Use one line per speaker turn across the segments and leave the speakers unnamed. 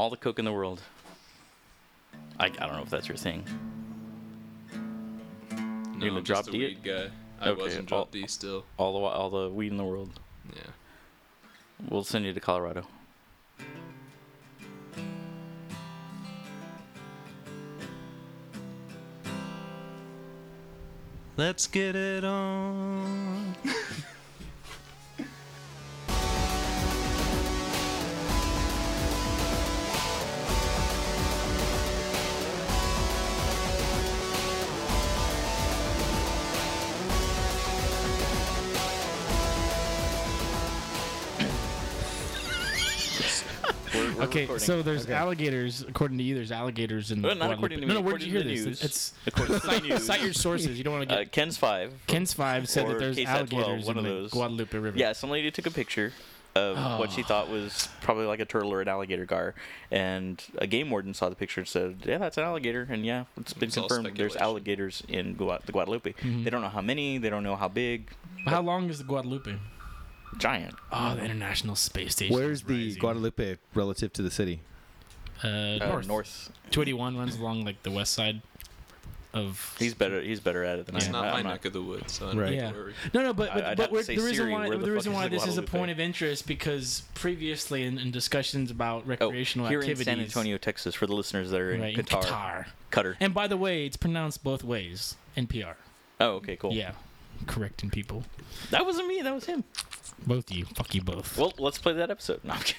all the coke in the world. I, I don't know if that's your thing.
No,
gonna
I'm
drop
just a
D
weed guy. I
Okay,
wasn't
all-
drop D still.
All the all the weed in the world.
Yeah.
We'll send you to Colorado.
Let's get it on.
We're, we're
Okay,
recording.
so there's
Okay.
alligators. According to you, there's alligators in.
Well, not
Guadalupe.
according to
No,
me,
no. Where'd you hear this?
the news.
It's
according to the
cite,
news.
cite your sources. You don't want to
Uh,
get.
KENS five.
KENS five said that there's
KSAT 12,
alligators
one
in
of
the
those.
Guadalupe River.
Yeah, some lady took a picture of what she
Oh.
thought was probably like a turtle or an alligator gar, and a game warden saw the picture and said, "Yeah, that's an alligator." And yeah, it's been
It's
confirmed. There's alligators in Gua- the Guadalupe.
Mhm.
They don't know how many. They don't know how big.
How long is the Guadalupe?
Giant.
Oh, the International Space Station.
Where's
is
the
rising.
Guadalupe relative to the city?
Uh,
Uh,
north.
north.
281 runs along like the west side of.
He's better. He's better at it than
It's
I am.
not
I-
my
I'm
neck of the woods, so I don't
Right.
Yeah.
worry.
No, no, but
I-
but,
I'd
but
to
we're-
say
the reason
Siri,
why
where
the,
the
reason
fuck
why
is the
this is a
Guadalupe?
point of interest because previously in, in discussions about
Oh,
recreational
here
activities
in San Antonio, Texas, for the listeners that are in
right, in
Qatar.
Qatar.
Qatar.
And by the way, it's pronounced both ways. NPR.
Oh, okay, cool.
Yeah, correcting people.
That wasn't me. That was him.
Both of you. Fuck you both.
Well, let's play that episode. No, I'm kidding.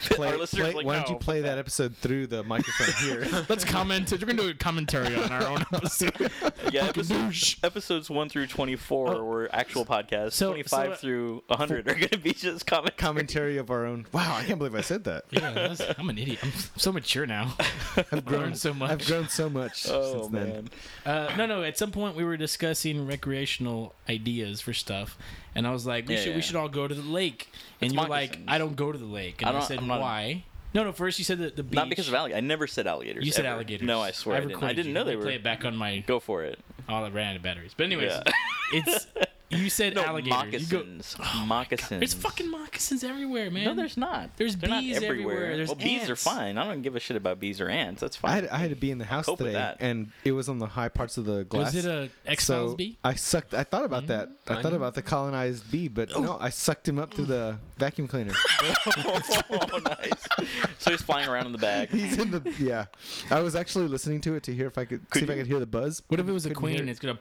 Play,
Our listeners
play-
like,
why don't you
"No,
play that episode through the microphone here?
Let's comment. We're gonna do a commentary on our own episode.
Yeah,
Fucking
episode, episodes one through twenty-four
Oh.
were actual podcasts.
So-
Twenty-five
so, uh,
through hundred are going to be just comment.
Commentary of our own. Wow, I can't believe I said that.
Yeah, that's- I'm an idiot. I'm so mature now.
I've grown
so much.
I've grown so much
Oh
since then.
man,
Uh, no, no. At some point, we were discussing recreational ideas for stuff, and I was like, "We
Yeah,
should,
yeah.
we should all go to the lake." And you're like. "I don't go to the lake," and
I
I, said,
not-
"Why?" No, no. First, you said that the beach.
not because of alligators. I never said alligators.
You said
ever.
alligators.
No, I swear I, didn't. I didn't
you.
know they
me Play it back on my
Go for it.
Oh, all the ran out of batteries. But anyways,
Yeah.
it's you said
No,
alligators. You go-
moccasins.
Oh
moccasins.
There's fucking moccasins everywhere, man.
No, there's not.
There's
They're not
bees everywhere. There's
well, bees are fine. I don't give a shit about bees or ants. That's
I
fine.
had, I had to be in the house
Cope
today,
that.
and it was on the high parts of the glass.
Was it a X Files
so
bee?
I sucked. I thought about mm-hmm. that. I
I
thought about the colonized bee, but no, I sucked him up through the vacuum cleaner.
oh, nice. So he's flying around in the bag.
He's in the yeah. I was actually listening to it to hear if I could,
Could
see if I could hear the buzz.
What if it was a queen?
hear it.
It's gonna.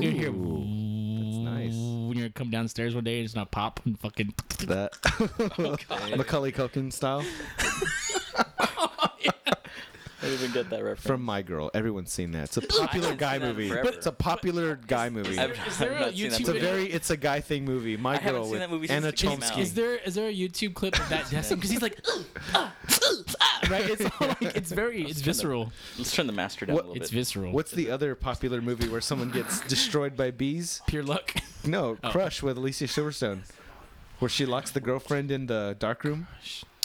You hear.
That's nice.
When you come downstairs one day, and it's not pop and fucking.
that oh, Macaulay Culkin style
I didn't even get that reference.
from My Girl. Everyone's seen that. It's a popular guy
seen that in
movie.
forever.
It's a popular guy movie.
I've,
Is there
I've
a
not seen that
YouTube
It's a
movie.
very it's a guy thing movie. My
I haven't
Girl
seen
with
that movie since
Anna
it came
Chlumsky.
out.
Is there is there a YouTube clip of that dancing? Because he's like, "Ah, ah," right? It's all like it's very it's visceral.
Let's turn the master down
What-
a little
It's
bit.
visceral.
What's the other popular movie where someone gets destroyed by bees?
pure luck?
No,
Oh.
Crush with Alicia Silverstone, where she locks the girlfriend in the dark room.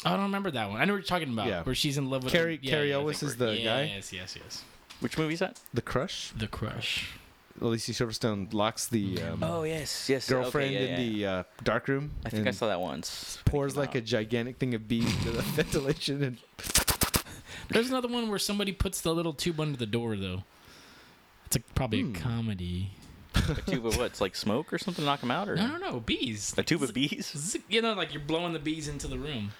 I don't remember that one. I know what you're talking about.
Yeah.
Where she's in love with
Cary-
yeah,
Cary
yeah, Elwes
is
we're-
the guy?
Yes, yes, yes.
Which movie is that?
The Crush.
The crush.
Alicia Silverstone locks the um,
Oh yes, yes.
girlfriend
okay, yeah,
in
yeah.
the uh, dark room.
I think I saw that once.
Pours like a gigantic thing of bees into the ventilation and
There's another one where somebody puts the little tube under the door though. It's a, probably
Hmm.
a comedy.
a tube of what? It's like smoke or something to knock them out, or
No, no, no, bees.
a tube of bees.
You know, like you're blowing the bees into the room.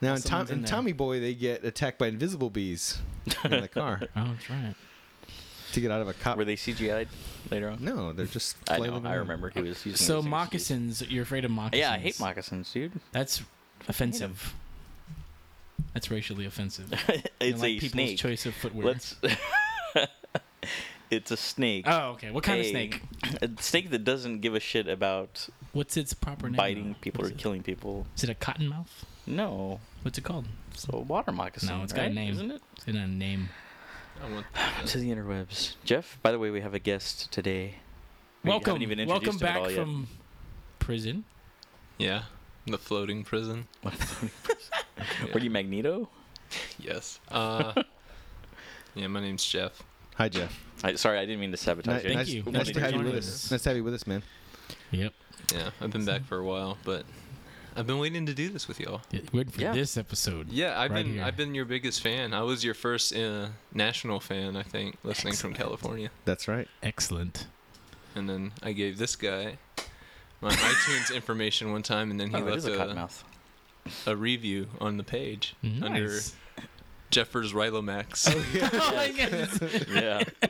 Now in, Tom,
in
in. Tommy Boy they get attacked by invisible bees in the car
Oh, that's right.
to get out of a cop.
Were they CGI'd later on?
No, they're just.
I know. I remember he was using.
So
those things.
moccasins, you're afraid of moccasins?
Yeah, I hate moccasins, dude.
That's offensive. That's racially offensive.
It's
don't like
a
people's
snake.
choice of footwear.
Let's. it's a snake.
Oh, okay. What kind of snake?
A snake that doesn't give a shit about
What's its proper name?
biting people
What
or
it?
killing people.
Is it a cottonmouth?
No,
What's it called?
so a water moccasin.
No, it's got a name.
isn't it?
It's in a name.
To the interwebs. Jeff, by the way, we have a guest today. We
welcome,
haven't even
welcome
introduced him at
back
all yet.
from prison.
yeah, the floating prison.
Were you Magneto?
Yes. Uh, yeah, my name's Jeff.
Hi Jeff.
I, sorry, I didn't mean to sabotage
Nice,
you.
Thank
nice,
you.
nice
Thank
to have you with us.
us.
Nice to have you with us, man.
Yep.
Yeah, I've been back for a while, but I've been waiting to do this with y'all.
Yeah, Waiting for
Yeah.
this episode.
Yeah, I've
Right
been
here.
I've been your biggest fan. I was your first uh, national fan, I think, listening from California.
That's right.
Excellent.
And then I gave this guy my iTunes information one time, and then he
Oh,
left
a
a,
cottonmouth.
a review on the page under
Nice.
Jeffers Rilomax.
oh my goodness.
yeah.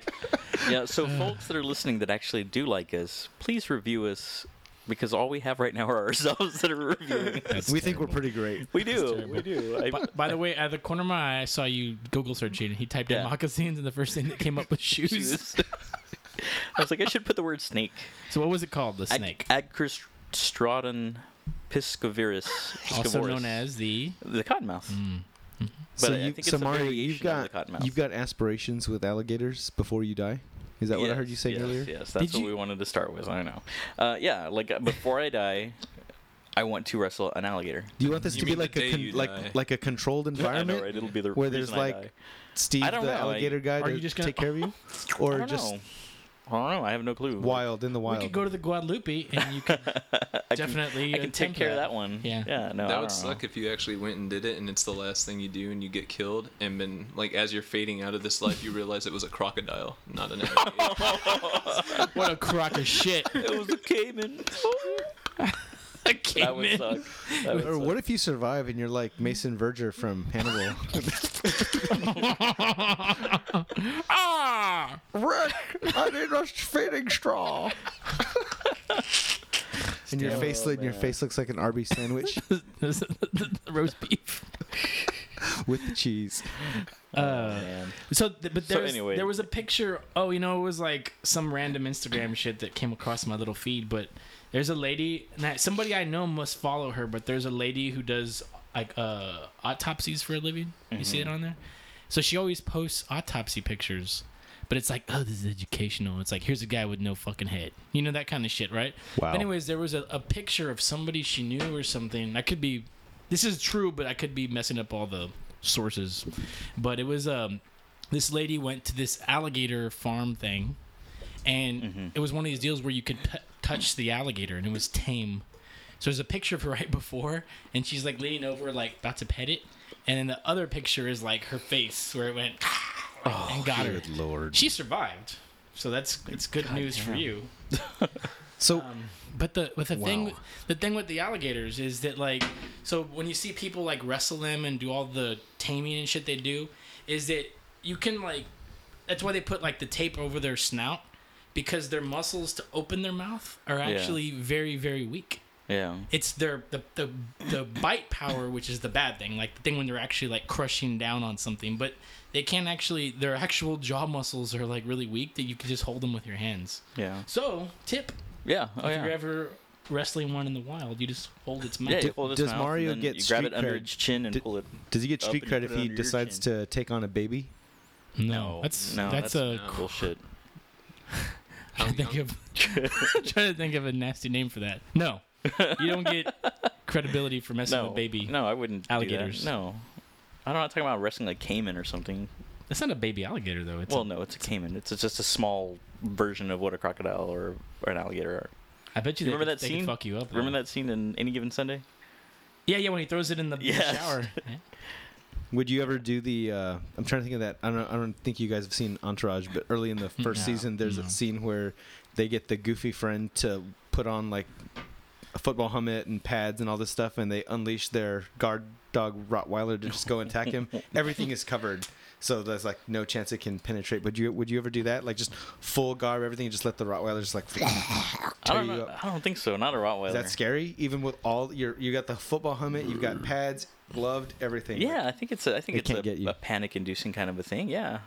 Yeah, so folks that are listening that actually do like us, please review us because all we have right now are ourselves that are reviewing.
That's
we think we're pretty great.
we do. We do. I,
By, by the way, out of the corner of my eye, I saw you Google searching. And he typed in moccasins, and the first thing that came up was shoes.
shoes. I was like, I should put the word snake.
So what was it called? The
Ag-
snake,
Agkistrodon piscivorus.
also
piscivorus.
known as the.
the cottonmouth.
Mm.
But
so
I
you, I
think
so
it's
Mario, you've got
of the cottonmouth.
you've got aspirations with alligators before you die. Is that what I heard you say
yes,
earlier?
Yes, that's
Did
what
you-
we wanted to start with. I know. Uh, yeah, like uh, before I die, I want to wrestle an alligator.
Do you want this
You
to be like a con- like
die.
like a controlled
I know,
environment
right? It'll be the
where there's
I
like
die.
Steve the
know, I-
alligator guy to
gonna-
take care of you,
I
or
don't
just
know. I don't know. I have no clue.
wild in the wild.
We could go to the Guadalupe, and you could
I can,
definitely.
I can take
attempt
care of that one.
Yeah.
Yeah. No.
That
don't
would
know.
suck if you actually went and did it, and it's the last thing you do, and you get killed, and then like as you're fading out of this life, you realize it was a crocodile, not an alligator.
What a crock of shit!
it was a caiman.
a
that would
caiman.
suck. That would
or
suck.
what if you survive and you're like Mason Verger from Hannibal?
ah!
Rick, I need a fading straw. and your
Oh,
face, li- your face looks like an Arby's sandwich
roast beef.
with the cheese.
Oh,
Uh,
man.
So, th- but
So
was,
anyway.
there was a picture. Oh, you know, it was like some random Instagram shit that came across my little feed. But there's a lady, and I, somebody I know must follow her. But there's a lady who does like uh, autopsies for a living. You see it
Mm-hmm.
on there? So she always posts autopsy pictures. But it's like, oh, this is educational. It's like, here's a guy with no fucking head. You know, that kind of shit, right?
Wow.
Anyways, there was a, a picture of somebody she knew or something. I could be, this is true, but I could be messing up all the sources. But it was um, this lady went to this alligator farm thing, and
Mm-hmm.
it was one of these deals where you could touch the alligator and it was tame. So there's a picture of her right before, and she's like leaning over, like about to pet it, and then the other picture is like her face where it went oh, and got her.
Good lord.
She survived, so that's it's good news for you.
So um,
But the with the thing the thing with the alligators is that like so when you see people like wrestle them and do all the taming and shit they do, is that you can like that's why they put like the tape over their snout because their muscles to open their mouth are actually very very weak.
Yeah.
It's their the, the the bite power, which is the bad thing, like the thing when they're actually like crushing down on something, but they can't actually their actual jaw muscles are like really weak that you can just hold them with your hands.
Yeah.
So tip
Yeah. Oh
if
yeah.
you're ever wrestling one in the wild, you just hold its mouth.
yeah, you hold its
does
mouth
Mario get
you grab
street
it under
cred?
its chin and
Did-
pull it.
does he get street
and
cred if he decides
chin.
to take on a baby?
no, that's
no,
that's,
that's,
a.
no.
bullshit.
Trying to think of trying to think of a nasty name for that. No, you don't get credibility for messing
No,
with baby.
no, I wouldn't.
alligators.
No, I'm not talking about wrestling like caiman or something.
It's not a baby alligator though. It's
well,
a-
no, it's a caiman. It's just a small version of what a crocodile or, or an alligator are.
I bet you.
Remember
could-
that
they
scene?
fuck you up.
Remember
though.
that scene in Any Given Sunday?
Yeah, yeah. When he throws it in the, the shower.
Would you ever do the? Uh, I'm trying to think of that. I don't. I don't think you guys have seen Entourage, but early in the first
No,
season, there's
no.
a scene where they get the goofy friend to put on like a football helmet and pads and all this stuff, and they unleash their guard dog Rottweiler to just go and attack him. Everything is covered, so there's like no chance it can penetrate. Would you? Would you ever do that? Like just full garb, everything, and just let the Rottweiler just like
I don't
you
know.
up?
I don't think so. Not a Rottweiler.
Is that scary? Even with all your, you got the football helmet, you've got pads, gloved, everything.
Yeah, I think it's a, I think
They
it's
can't
a,
get you.
a panic-inducing kind of a thing. Yeah.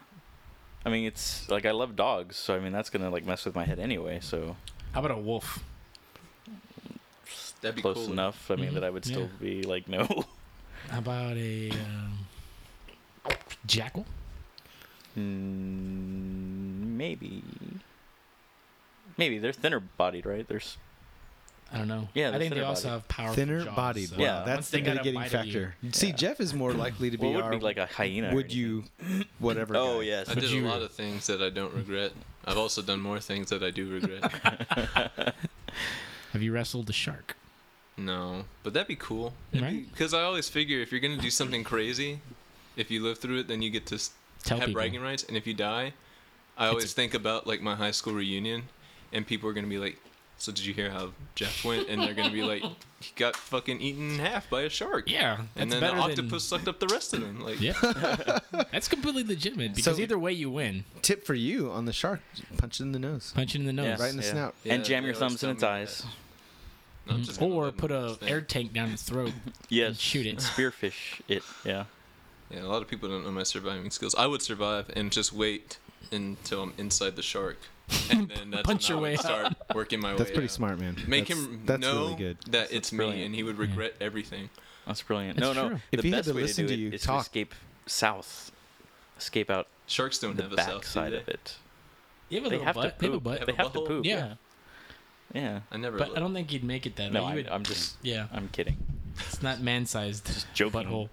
I mean, it's like I love dogs, so I mean that's gonna like mess with my head anyway. So
How about a wolf?
That'd be
close
cool.
enough. I mean
Mhm,
that I would still
yeah.
be like no.
How about a um, jackal?
Mm, maybe. Maybe they're thinner bodied, right? There's
I don't know.
Yeah,
I think they also
bodied.
have powerful
Thinner
jaws,
bodied.
so
Yeah.
that's
they
the
got
mitigating
bite of you-
factor. See,
Yeah.
Jeff is more likely to be
well, would
our
be like a hyena.
would you whatever.
Oh
guy.
yes.
I
Would
did
you-
a lot of things that I don't regret. I've also done more things that I do regret.
Have you wrestled a shark?
No, but that'd be cool.
Right.
Because I always figure if you're gonna do something crazy, if you live through it, then you get to
Tell
have
people.
bragging rights. And if you die, I always think about like my high school reunion, and people are gonna be like, "So did you hear how Jeff went?" And they're gonna be like, "He got fucking eaten in half by a shark."
Yeah, that's
And then
better
the
than-
octopus sucked up the rest of them. Like,
Yeah, that's completely legitimate because
So-
either way you win.
Tip for you on the shark: punch it in the nose,
Punch it in the nose,
Yes.
right in the
Yeah.
snout.
Yeah,
and jam your thumbs in its eyes.
that. No, I'm just gonna
or put
them
a
stay.
air tank down its throat.
Yes.
shoot it.
Spearfish it. Yeah.
Yeah, a lot of people don't know my surviving skills. I would survive and just wait until I'm inside the shark, and then that's
Punch
when
your
I would
way
start working my way.
That's pretty
out.
smart, man.
Make
that's,
him
That's
know
really good.
that it's me,
brilliant.
and he would regret everything.
That's brilliant.
That's
no, no.
true.
If
the
he had
best
to
way
listen
to
to
do
you
it is
talk-
to escape south. Escape out
Sharks don't
the
have a
back
south
side
do
of
they?
it.
You have a
They
little
have
butt.
to
They have a
poop.
butt.
Have
They have to
butthole?
poop.
Yeah.
Yeah. Yeah.
I never.
But. I don't think you'd make it that
No,
way. You
I,
would,
I'm just.
yeah,
I'm kidding.
it's not man-sized Just
joking.
butthole.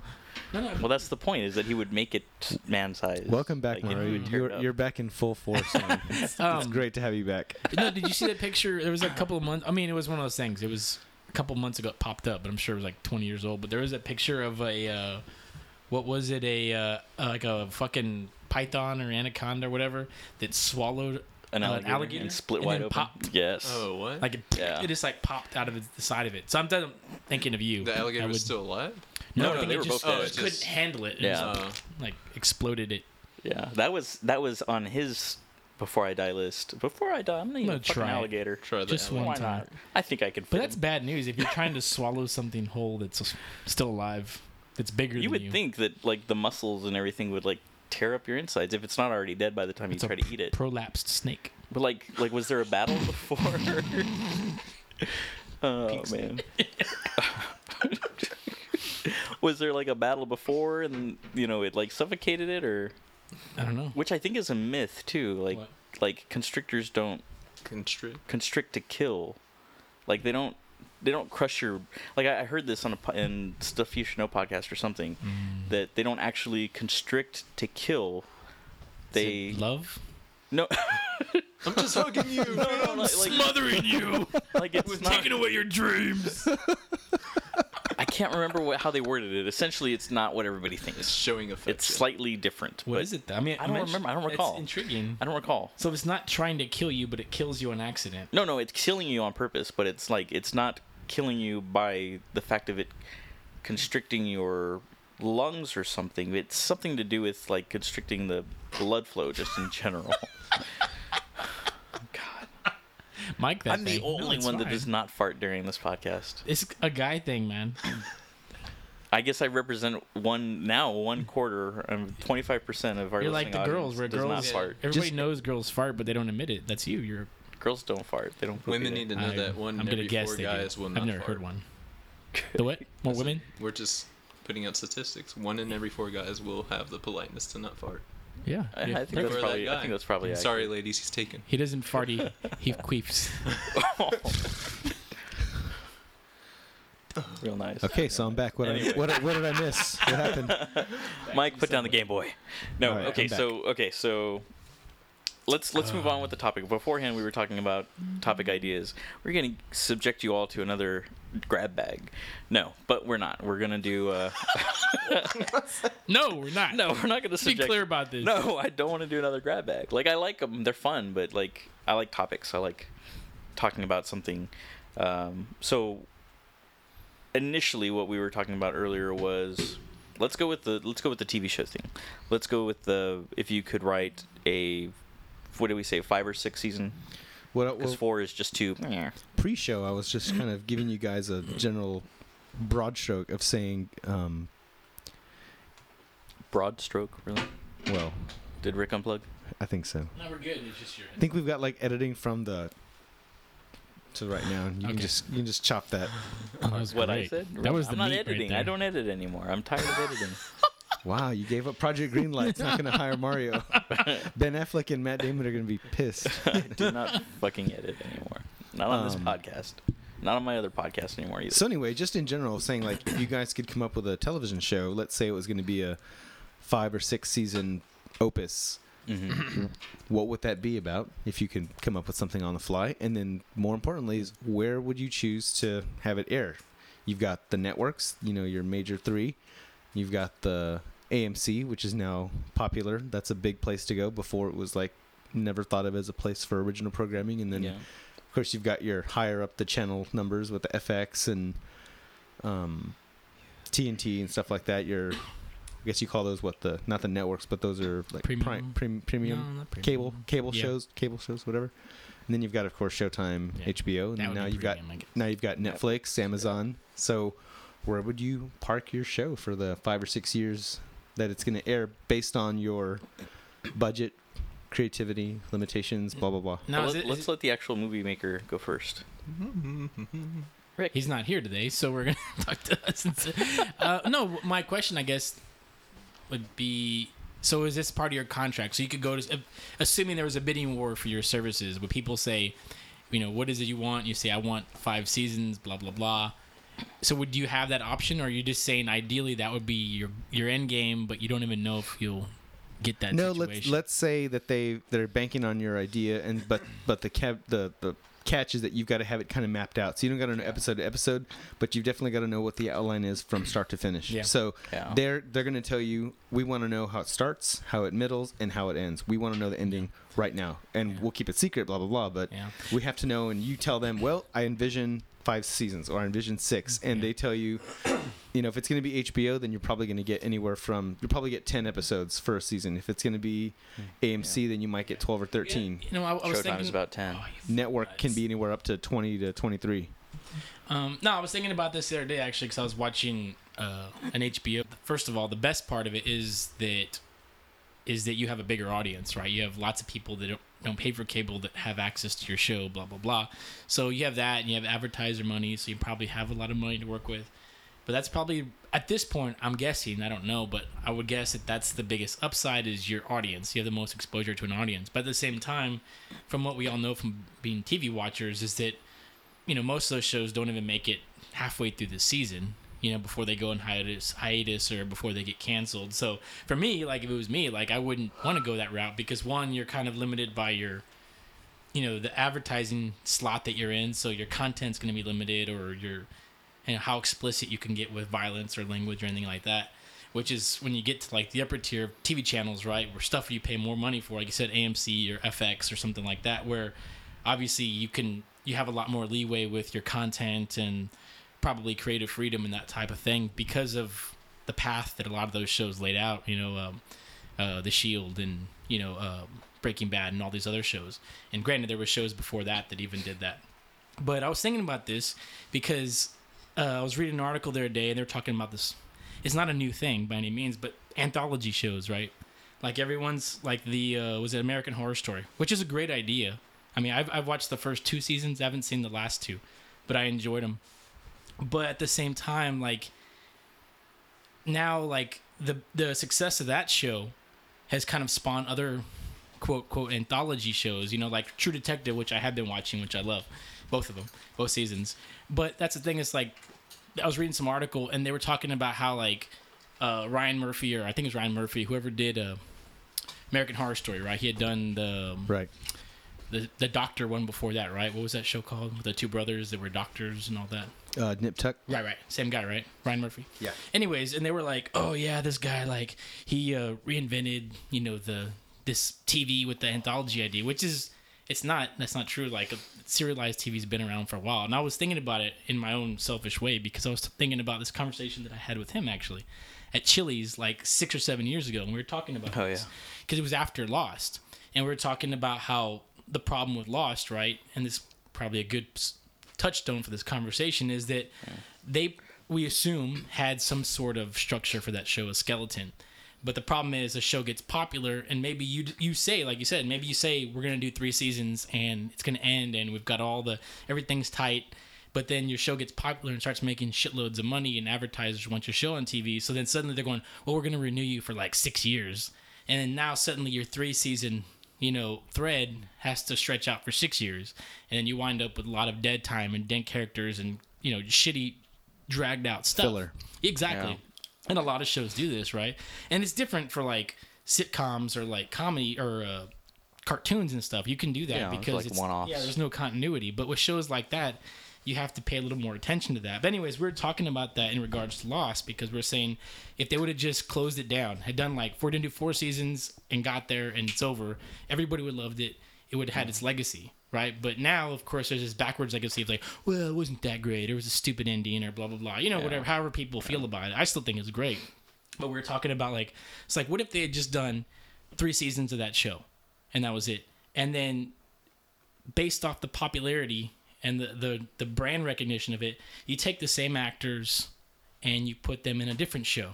No, no.
Well, that's the point. Is that he would make it man-sized.
Welcome back,
Like,
Mario.
he would tear it
You're you're back in full force. Man. It's, it's
Um,
great to have you back.
no, did you see that picture? There was a couple of months. I mean, it was one of those things. It was a couple months ago. It popped up, but I'm sure it was like 20 years old. But there was a picture of a, uh, what was it? A uh, uh, like a fucking python or anaconda or whatever that swallowed
an
uh,
alligator,
an alligator
and split
and
wide
then
open.
popped.
Yes.
Oh, what?
like it,
Yeah.
it just like popped out of its- the side of it. So I'm done thinking of you.
the alligator
I
was
would-
still alive.
No,
No,
I
no,
think
they
it
were
just,
both
dead.
just couldn't handle it.
Yeah.
Uh,
like exploded it.
Yeah. That was that was on his before I die list. Before I die, I'm gonna eat
gonna
fucking
try it.
alligator.
try that.
Just one
Why
time.
not? I think I could. Fit
But that's
him.
bad news if you're trying to swallow something whole that's s- still alive, that's bigger
You
than
would
you.
think that like the muscles and everything would like tear up your insides if it's not already dead by the time
it's
you
a
try to eat it.
prolapsed snake.
But like, like, was there a battle before? oh man. was there like a battle before, and you know it like suffocated it, or
I don't know.
which I think is a myth too. Like,
What?
like constrictors don't
Constrict.
constrict to kill. Like they don't. They don't crush your like I I heard this on a po- in stuff you should know podcast or something
Mm.
that they don't actually constrict to kill.
Is
They
it love
no
I'm just hugging you.
no, no, like, like,
smothering you,
like it's not taking
away your dreams.
I can't remember what, how they worded it. Essentially, it's not what everybody
It's
thinks.
showing affection.
It's slightly different.
What is it? Though? I mean,
I don't
imagine-
remember. I don't recall.
it's
recall.
intriguing.
I don't recall.
So it's not trying to kill you, but it kills you on accident.
No, no, it's killing you on purpose, but it's like it's not killing you by the fact of it constricting your lungs or something. It's something to do with like constricting the blood flow just in general. God,
Mike, that
I'm the
thing. No,
only
it's
one that does not fart during this podcast.
It's a guy thing, man.
I guess I represent one now one quarter, um, twenty five percent of our
You're like the girls, where
does not
girls,
fart.
everybody
Just-
knows girls fart, but they don't admit it. That's you. You're.
Girls don't fart. They don't.
Women need to know
I,
that one
I'm
in
gonna
every
guess
four
they
guys
do.
will
I've never
fart.
heard one. The what? More women?
We're just putting out statistics. One in every four guys will have the politeness to not fart.
Yeah.
I. I think that's
for that
probably. I think that's probably.
Sorry, ladies, he's taken.
He doesn't fart. He, he queefs.
Real nice.
Okay, so I'm back. What, I, what, what did I miss? What happened?
Mike, put down the Game Boy. No.
All right,
okay.
I'm.
So okay. So let's let's move on with the topic. Beforehand, we were talking about topic ideas. We're going to subject you all to another grab bag. No, but we're not. We're going to do. Uh,
No, we're not.
no, we're not going to
Be
subject.
clear about this.
No, I don't want to do another grab bag. Like I like them; they're fun, but like I like topics. I like talking about something. Um, so initially, what we were talking about earlier was let's go with the let's go with the TV show thing. Let's go with the if you could write a what do we say five or six season
What,
because
well,
four is just too. meh.
pre-show, I was just kind of giving you guys a general broad stroke of saying, um,
Broad stroke, really?
well,
Did Rick unplug?
I think so.
No, we're good. It's just your.
I think we've got like editing from the to right now. You can just you can just chop that.
That was
What I said?
That was the
I'm not
meat right
editing. I don't edit anymore. I'm tired of editing.
Wow, you gave up Project Greenlight's not going to hire Mario. ben Affleck and Matt Damon are going to be pissed.
do not fucking edit anymore. Not on this
Um,
podcast. Not on my other podcast anymore either.
So anyway, just in general, saying like if you guys could come up with a television show, let's say it was going to be a five or six season opus,
hmm
what would that be about? If you could come up with something on the fly, and then more importantly, is where would you choose to have it air? You've got the networks, you know, your major three. You've got the AMC, which is now popular. That's a big place to go. Before it was like never thought of as a place for original programming. And then,
yeah.
of course, you've got your higher up the channel numbers with the FX and um, TNT and stuff like that. Your, I guess you call those what the not the networks, but those are like
Premium.
prime, premium
No, premium.
cable cable
Yeah.
shows, cable shows, whatever. And then you've got, of course, Showtime,
Yeah.
HBO, and now you've got
premium, guess.
now you've got Netflix, Amazon. So, where would you park your show for the five or six years that it's going to air based on your budget, creativity, limitations, blah blah blah?
Now,
Well, let,
it-
let's
is
let the actual movie maker go first.
it- he's not here today, so we're gonna talk to us. And say, uh, no, my question, I guess, would be: so is this part of your contract? So you could go to, assuming there was a bidding war for your services, would people say, you know, what is it you want? You say, I want five seasons, blah blah blah. So would you have that option, or are you just saying ideally that would be your your end game, but you don't even know if you'll get that
no,
situation?
let's let's say that they they're banking on your idea, and but but the cap the the catch is that you've got to have it kind of mapped out. So you don't got to know episode to episode, but you've definitely got to know what the outline is from start to finish.
Yeah.
So
Yeah.
they're they're going to tell you we want to know how it starts, how it middles, and how it ends. We want to know the ending right now, and
Yeah.
we'll keep it secret. Blah blah blah. But
Yeah.
we have to know, and you tell them, well, I envision five seasons or I envision six, and
Yeah.
they tell you, you know, if it's going to be HBO, then you're probably going to get anywhere from you'll probably get ten episodes for a season. If it's going to be AMC, then you might get twelve or thirteen.
You know, I, I was
Showtime
thinking
is about 10.
Oh, you
Network can be anywhere up to twenty to twenty-three.
Um, no, I was thinking about this the other day actually because I was watching uh, an HBO. First of all, the best part of it is that is that you have a bigger audience, right? You have lots of people that don't, pay for cable that have access to your show, blah blah blah. So you have that, and you have advertiser money, so you probably have a lot of money to work with. But that's probably at this point, I'm guessing. I don't know, but I would guess that that's the biggest upside is your audience. You have the most exposure to an audience. But at the same time, from what we all know from being TV watchers, is that you know most of those shows don't even make it halfway through the season you know before they go in hiatus hiatus or before they get canceled. So for me like if it was me like i wouldn't want to go that route because one you're kind of limited by your you know the advertising slot that you're in. So your content's going to be limited or your you know how explicit you can get with violence or language or anything like that which is when you get to like the upper tier tv channels right where stuff you pay more money for like you said amc or fx or something like that where obviously you can you have a lot more leeway with your content and probably creative freedom and that type of thing because of the path that a lot of those shows laid out you know um, uh, the shield and you know um, breaking bad and all these other shows. And granted there were shows before that that even did that. But i was thinking about this because uh, i was reading an article the other day and they're talking about this. It's not a new thing by any means but anthology shows right? Like everyone's like the uh, was it american horror story? Which is a great idea. I mean I've, I've watched the first two seasons. I haven't seen the last two but i enjoyed them but at the same time like now like the the success of that show has kind of spawned other quote quote anthology shows you know like true detective which i have been watching which i love both of them both seasons. But that's the thing is like i was reading some article and they were talking about how like uh, ryan murphy or i think it was ryan murphy whoever did uh, american horror story right? He had done the um,
Right.
the, the doctor one before that right? What was that show called? The two brothers that were doctors and all that
Uh, Nip Tuck.
Right, right. Same guy, right? Ryan Murphy.
Yeah.
Anyways, and they were like, "Oh yeah, this guy like he uh, reinvented, you know, the this TV with the anthology idea, which is it's not that's not true. Like serialized TV's been around for a while, and I was thinking about it in my own selfish way because I was thinking about this conversation that I had with him actually at Chili's like six or seven years ago, and we were talking about
Oh,
this
yeah.
because it was after Lost, and we were talking about how the problem with Lost, right? And this probably a good touchstone for this conversation is that they we assume had some sort of structure for that show, a skeleton. But the problem is the show gets popular, and maybe you you say, like you said, maybe you say we're gonna do three seasons and it's gonna end, and we've got all the everything's tight. But then your show gets popular and starts making shitloads of money, and advertisers want your show on TV. So then suddenly they're going, well, we're gonna renew you for like six years, and then now suddenly your three season you know, thread has to stretch out for six years, and then you wind up with a lot of dead time and dead characters and you know shitty, dragged out stuff.
Filler.
Exactly.
Yeah.
And a lot of shows do this, right? And it's different for like sitcoms or like comedy or uh, cartoons and stuff. You can do that
Yeah, it's
because
like
it's
one-offs.
yeah, there's no continuity. But with shows like that, you have to pay a little more attention to that. But anyways, we're talking about that in regards to Lost because we're saying if they would have just closed it down, had done like four didn't do four seasons and got there and it's over, everybody would have loved it. It would have had its legacy, right? But now, of course, there's this backwards legacy of like, well, it wasn't that great. It was a stupid ending or blah blah blah. You know, whatever. However people feel about it, I still think it's great. But we are talking about like, it's like, what if they had just done three seasons of that show, and that was it, and then based off the popularity and the, the the brand recognition of it, you take the same actors and you put them in a different show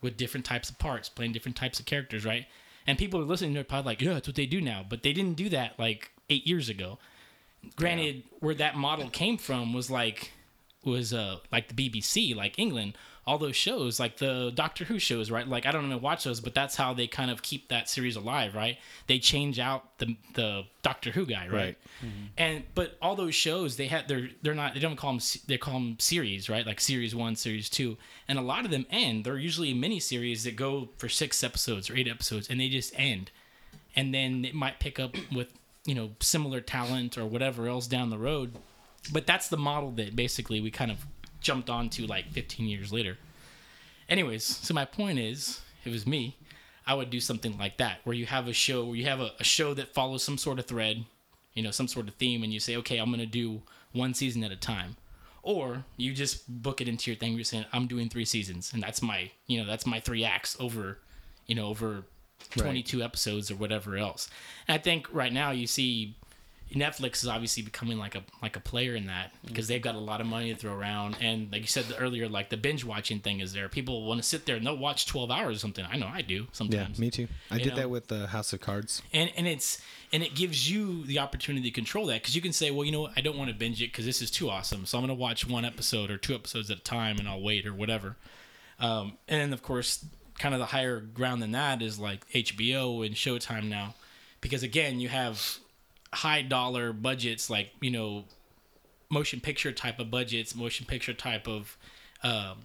with different types of parts, playing different types of characters, right? And people are listening to it probably like, yeah, that's what they do now. But they didn't do that like eight years ago. Granted, where that model came from was like was uh like the BBC, like England, all those shows, like the Doctor Who shows, right? Like I don't even watch those, but that's how they kind of keep that series alive, right? They change out the the Doctor Who guy, right?
Right. Mm-hmm.
And but all those shows they have they're they're not they don't call them they call them series, right? Like series one, series two, and a lot of them end. They're usually mini series that go for six episodes or eight episodes, and they just end, and then it might pick up with you know similar talent or whatever else down the road. But that's the model that basically we kind of jumped onto like 15 years later. Anyways, so my point is, if it was me, I would do something like that, where you have a show, where you have a, a show that follows some sort of thread, you know, some sort of theme, and you say, okay, I'm gonna do one season at a time, or you just book it into your thing. You're saying, I'm doing three seasons, and that's my, you know, that's my three acts over, you know, over 22 episodes or whatever else. And I think right now you see Netflix is obviously becoming like a like a player in that because they've got a lot of money to throw around, and like you said earlier, like the binge watching thing is there. People want to sit there and they'll watch twelve hours or something. I know I do sometimes Yeah,
me too. I
You
did
know?
that with the House of Cards.
and and it's and it gives you the opportunity to control that because you can say, well, you know what, I don't want to binge it because this is too awesome, so I'm going to watch one episode or two episodes at a time, and I'll wait or whatever. Um, and then of course, kind of the higher ground than that is like HBO and Showtime now, because again, you have high dollar budgets like you know motion picture type of budgets, motion picture type of um,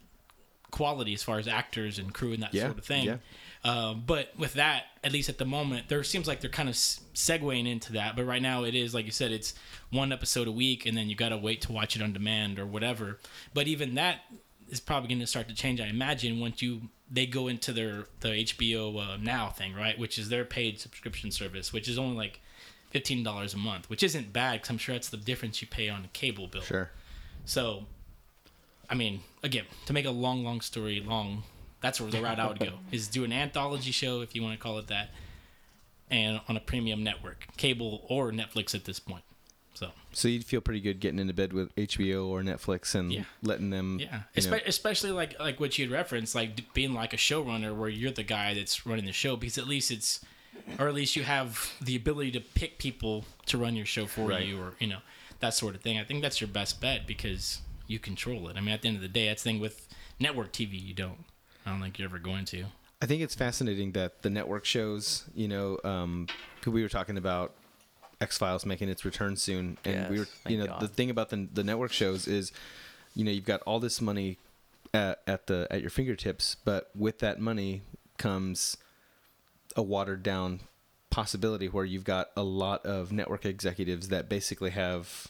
quality as far as actors and crew and that
Yeah,
sort of thing.
yeah.
Um, but with that, at least at the moment, there seems like they're kind of segueing into that. But right now, it is like you said, it's one episode a week, and then you got to wait to watch it on demand or whatever. But even that is probably going to start to change. I imagine once you they go into their the HBO uh, Now thing, right, which is their paid subscription service, which is only like fifteen dollars a month, which isn't bad because I'm sure that's the difference you pay on a cable bill.
Sure.
So, I mean, again, to make a long, long story long, that's where the route I would go is do an anthology show if you want to call it that, and on a premium network, cable or Netflix at this point. So
So you'd feel pretty good getting into bed with HBO or Netflix and
Yeah.
letting them.
yeah, Espe- especially like like what you'd referenced, like being like a showrunner where you're the guy that's running the show because at least it's, or at least you have the ability to pick people to run your show for
Right.
you or you know that sort of thing. I think that's your best bet because you control it. I mean, at the end of the day, that's the thing with network TV, you don't. I don't think you're ever going to.
I think it's fascinating that the network shows, you know, um, 'cause we were talking about X Files making its return soon, and we were, you know,
thank
the thing about the the network shows is, you know, you've got all this money at, at the at your fingertips, but with that money comes a watered down possibility where you've got a lot of network executives that basically have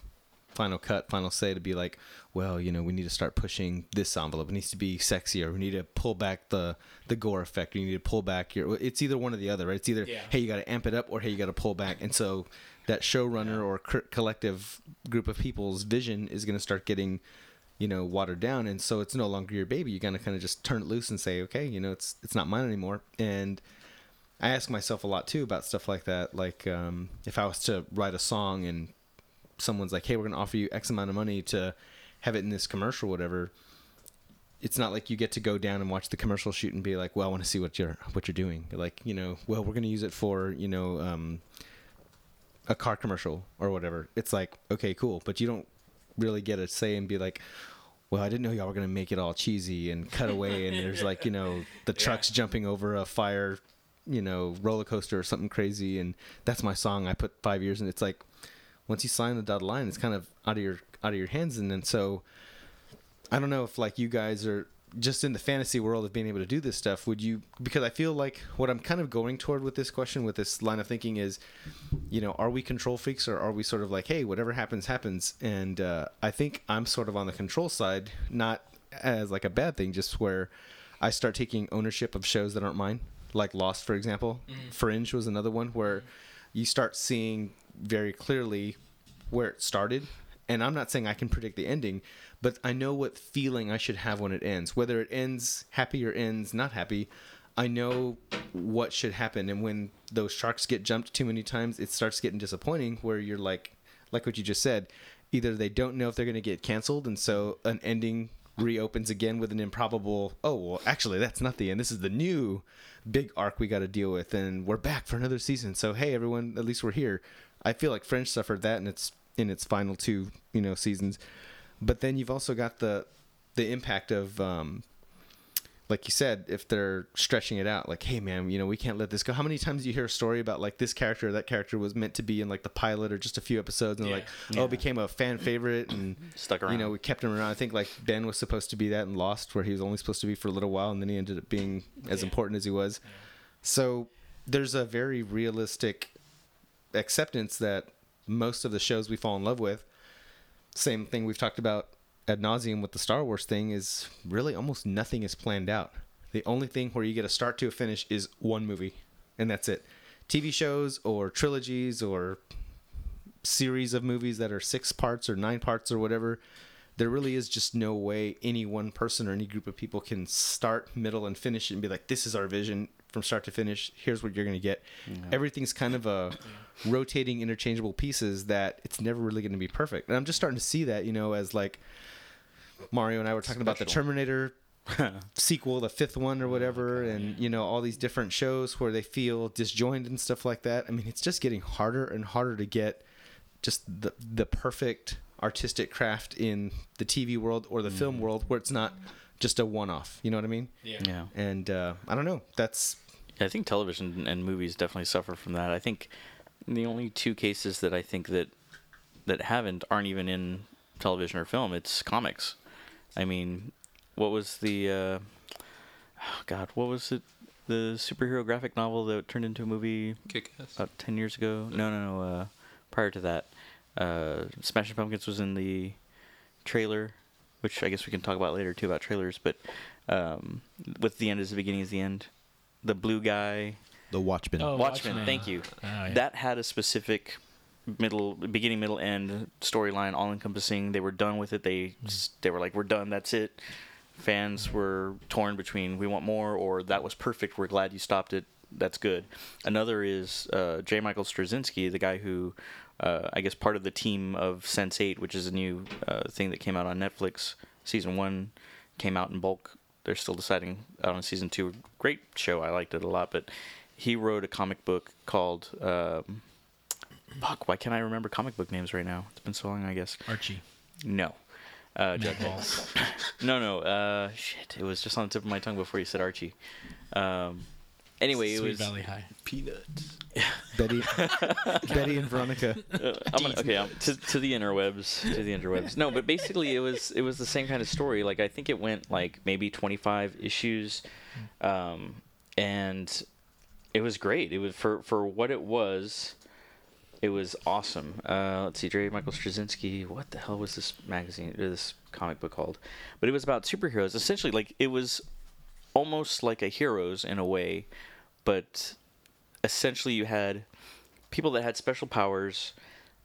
final cut, final say to be like, well, you know, we need to start pushing this envelope. It needs to be sexier. We need to pull back the the gore effect. You need to pull back your. It's either one or the other, right? It's either
Yeah.
hey, you got to amp it up, or hey, you got to pull back. And so that showrunner or collective group of people's vision is going to start getting, you know, watered down. And so it's no longer your baby. You're gonna kind of just turn it loose and say, okay, you know, it's it's not mine anymore. And I ask myself a lot too about stuff like that. Like um, if I was to write a song and someone's like, "Hey, we're going to offer you X amount of money to have it in this commercial, whatever." It's not like you get to go down and watch the commercial shoot and be like, "Well, I want to see what you're what you're doing." Like, you know, well, we're going to use it for you know um, a car commercial or whatever. It's like, okay, cool, but you don't really get a say and be like. Well, I didn't know y'all were gonna make it all cheesy and cut away, and there's like you know the trucks jumping over a fire, you know roller coaster or something crazy, and that's my song. I put five years, and it's like once you sign the dotted line, it's kind of out of your out of your hands, and then so I don't know if like you guys are just in the fantasy world of being able to do this stuff, would you? Because I feel like what I'm kind of going toward with this question, with this line of thinking, is, you know, are we control freaks or are we sort of like, hey, whatever happens, happens? And uh, I think I'm sort of on the control side, not as like a bad thing, just where I start taking ownership of shows that aren't mine, like Lost, for example. Mm-hmm. Fringe was another one where you start seeing very clearly where it started. And I'm not saying I can predict the ending, but I know what feeling I should have when it ends. Whether it ends happy or ends not happy, I know what should happen. And when those sharks get jumped too many times, it starts getting disappointing where you're like, like what you just said, either they don't know if they're going to get canceled. And so an ending reopens again with an improbable, oh, well, actually, that's not the end. This is the new big arc we got to deal with. And we're back for another season. So, hey, everyone, at least we're here. I feel like Fringe suffered that in its in its final two, you know, seasons. But then you've also got the the impact of um, like you said, if they're stretching it out, like, hey man, you know, we can't let this go. How many times do you hear a story about like this character or that character was meant to be in like the pilot or just a few episodes and they're
Yeah.
like, oh, became a fan favorite and
Stuck around.
you know, we kept him around. I think like Ben was supposed to be that in Lost, where he was only supposed to be for a little while, and then he ended up being as
Yeah.
important as he was. So there's a very realistic acceptance that most of the shows we fall in love with, same thing we've talked about ad nauseum with the Star Wars thing, is really almost nothing is planned out. The only thing where you get a start to a finish is one movie, and that's it. TV shows or trilogies or series of movies that are six parts or nine parts or whatever, there really is just no way any one person or any group of people can start, middle, and finish it and be like, this is our vision from start to finish. Here's what you're going to get. Everything's kind of a rotating, interchangeable pieces that it's never really going to be perfect. And I'm just starting to see that, you know, as like Mario and I were talking about the Terminator sequel, the fifth one or whatever, and you know all these different shows where they feel disjointed and stuff like that. I mean, it's just getting harder and harder to get just the the perfect artistic craft in the TV world or the film world where it's not just a one-off. You know what I mean?
Yeah.
yeah.
And uh, I don't know. That's
I think television and movies definitely suffer from that. I think the only two cases that I think that that haven't aren't even in television or film. It's comics. I mean, what was the uh, oh God? What was it? The superhero graphic novel that turned into a movie
Kick ass.
about ten years ago? No, no, no. Uh, prior to that, uh, Smashing Pumpkins was in the trailer, which I guess we can talk about later too about trailers. But um, with the end is the beginning is the end. The blue guy,
the Watchmen.
Oh,
Watchmen.
Watchmen.
Thank you.
Oh, yeah.
That had a specific middle, beginning, middle, end storyline, all encompassing. They were done with it. They they were like, "We're done. That's it." Fans were torn between "We want more" or "That was perfect. We're glad you stopped it. That's good." Another is uh, J. Michael Straczynski, the guy who. Uh, I guess part of the team of Sense8, which is a new uh, thing that came out on Netflix. Season one came out in bulk. They're still deciding out on season two. Great show. I liked it a lot, but he wrote a comic book called um, fuck why can't i remember comic book names right now it's been so long i guess
Archie.
no uh,
Mad Balls.
no no uh, shit it was just on the tip of my tongue before you said archie um, anyway it
Sweet
was
Valley High.
Peanuts.
Betty, Betty and Veronica.
uh, I'm gonna, okay um, to, to the interwebs to the interwebs no but basically it was it was the same kind of story like i think it went like maybe 25 issues um, and it was great it was for for what it was it was awesome uh, let's see Jerry Michael Straczynski what the hell was this magazine or this comic book called but it was about superheroes essentially like it was almost like a heroes in a way but essentially you had people that had special powers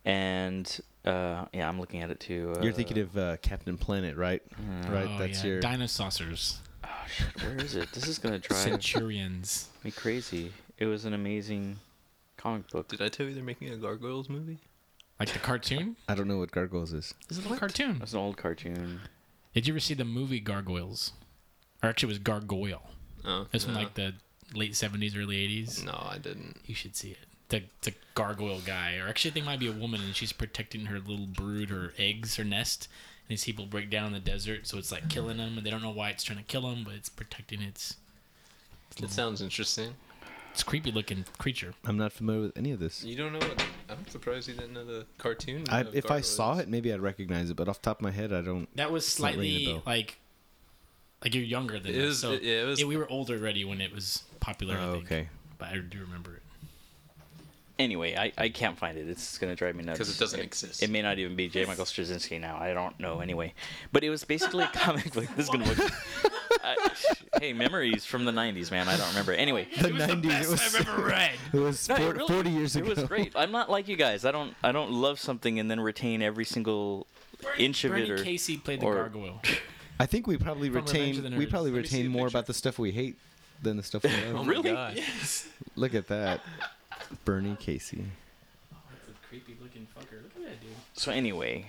and uh, yeah i'm looking at it too uh,
You're thinking of uh, Captain Planet, right? right.
Oh,
That's
yeah.
your.
Dinosaurs.
oh shit where is it this is gonna drive
Centurions.
me crazy it was an amazing comic book
Did I tell you they're making a Gargoyles movie?
Like the cartoon?
I don't know what Gargoyles is.
Is it a cartoon?
that's an old cartoon
Did you ever see the movie Gargoyles? Or actually, it was Gargoyle.
Oh,
It's from
no.
like the late 70s, early 80s.
No, I didn't.
You should see it. The, the gargoyle guy, or actually, I think it might be a woman, and she's protecting her little brood, her eggs, her nest. And these people break down in the desert, so it's like killing them, and they don't know why it's trying to kill them, but it's protecting its.
It sounds interesting.
It's a creepy looking creature.
I'm not familiar with any of this.
You don't know what? I'm surprised you didn't know the cartoon.
I,
of
if I saw it, maybe I'd recognize it, but off the top of my head, I don't.
That was
It's not ringing a
slightly
bell.
like Like you're younger than
It
us,
was-
so
yeah, it was-
we were older already when it was popular. I
Oh,
think.
okay.
but I do remember it.
Anyway, I, I can't find it. It's gonna drive me nuts
'Cause it doesn't exist.
It may not even be J. Michael Straczynski now. I don't know. Anyway, but it was basically a comic book. This is gonna look. I, hey, memories from the '90s, man. I don't remember. Anyway,
The
It was the
90s.
best
it was,
I've ever read.
It was
No, it
40,
really-
40 years ago.
It was great. I'm not like you guys. I don't. I don't love something and then retain every single inch of
Bernie
it. Or
Casey played the
or-
gargoyle.
I think we probably retain we probably
Let
retain more about the stuff we hate than the stuff we
Oh
love.
my
Really?
God.
yes.
Look at that, Bernie Casey.
Oh, that's a creepy looking fucker. Look at that dude.
so anyway,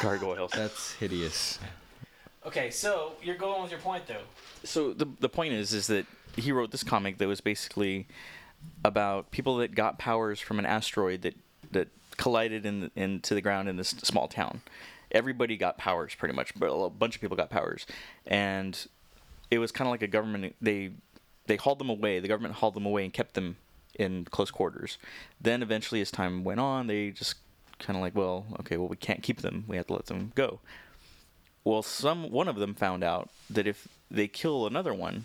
gargoyles.
That's hideous.
Okay, so you're going with your point though.
so the the point is is that he wrote this comic that was basically about people that got powers from an asteroid that that collided in into the ground in this small town. Everybody got powers pretty much, but a bunch of people got powers, and it was kind of like a government. They they hauled them away. The government hauled them away and kept them in close quarters. Then eventually, as time went on, they just kind of like, well, okay, well, we can't keep them. We have to let them go. Well, some one of them found out that if they kill another one,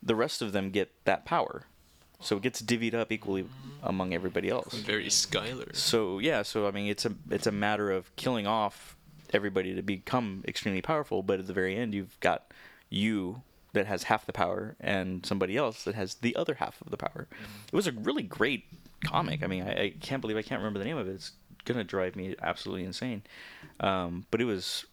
the rest of them get that power. So it gets divvied up equally among everybody else.
Very Skylar.
So yeah, so I mean it's a it's a matter of killing off everybody to become extremely powerful, but at the very end you've got you that has half the power and somebody else that has the other half of the power. It was a really great comic. I mean, I, I can't believe I can't remember the name of it. It's gonna drive me absolutely insane. Um, but it was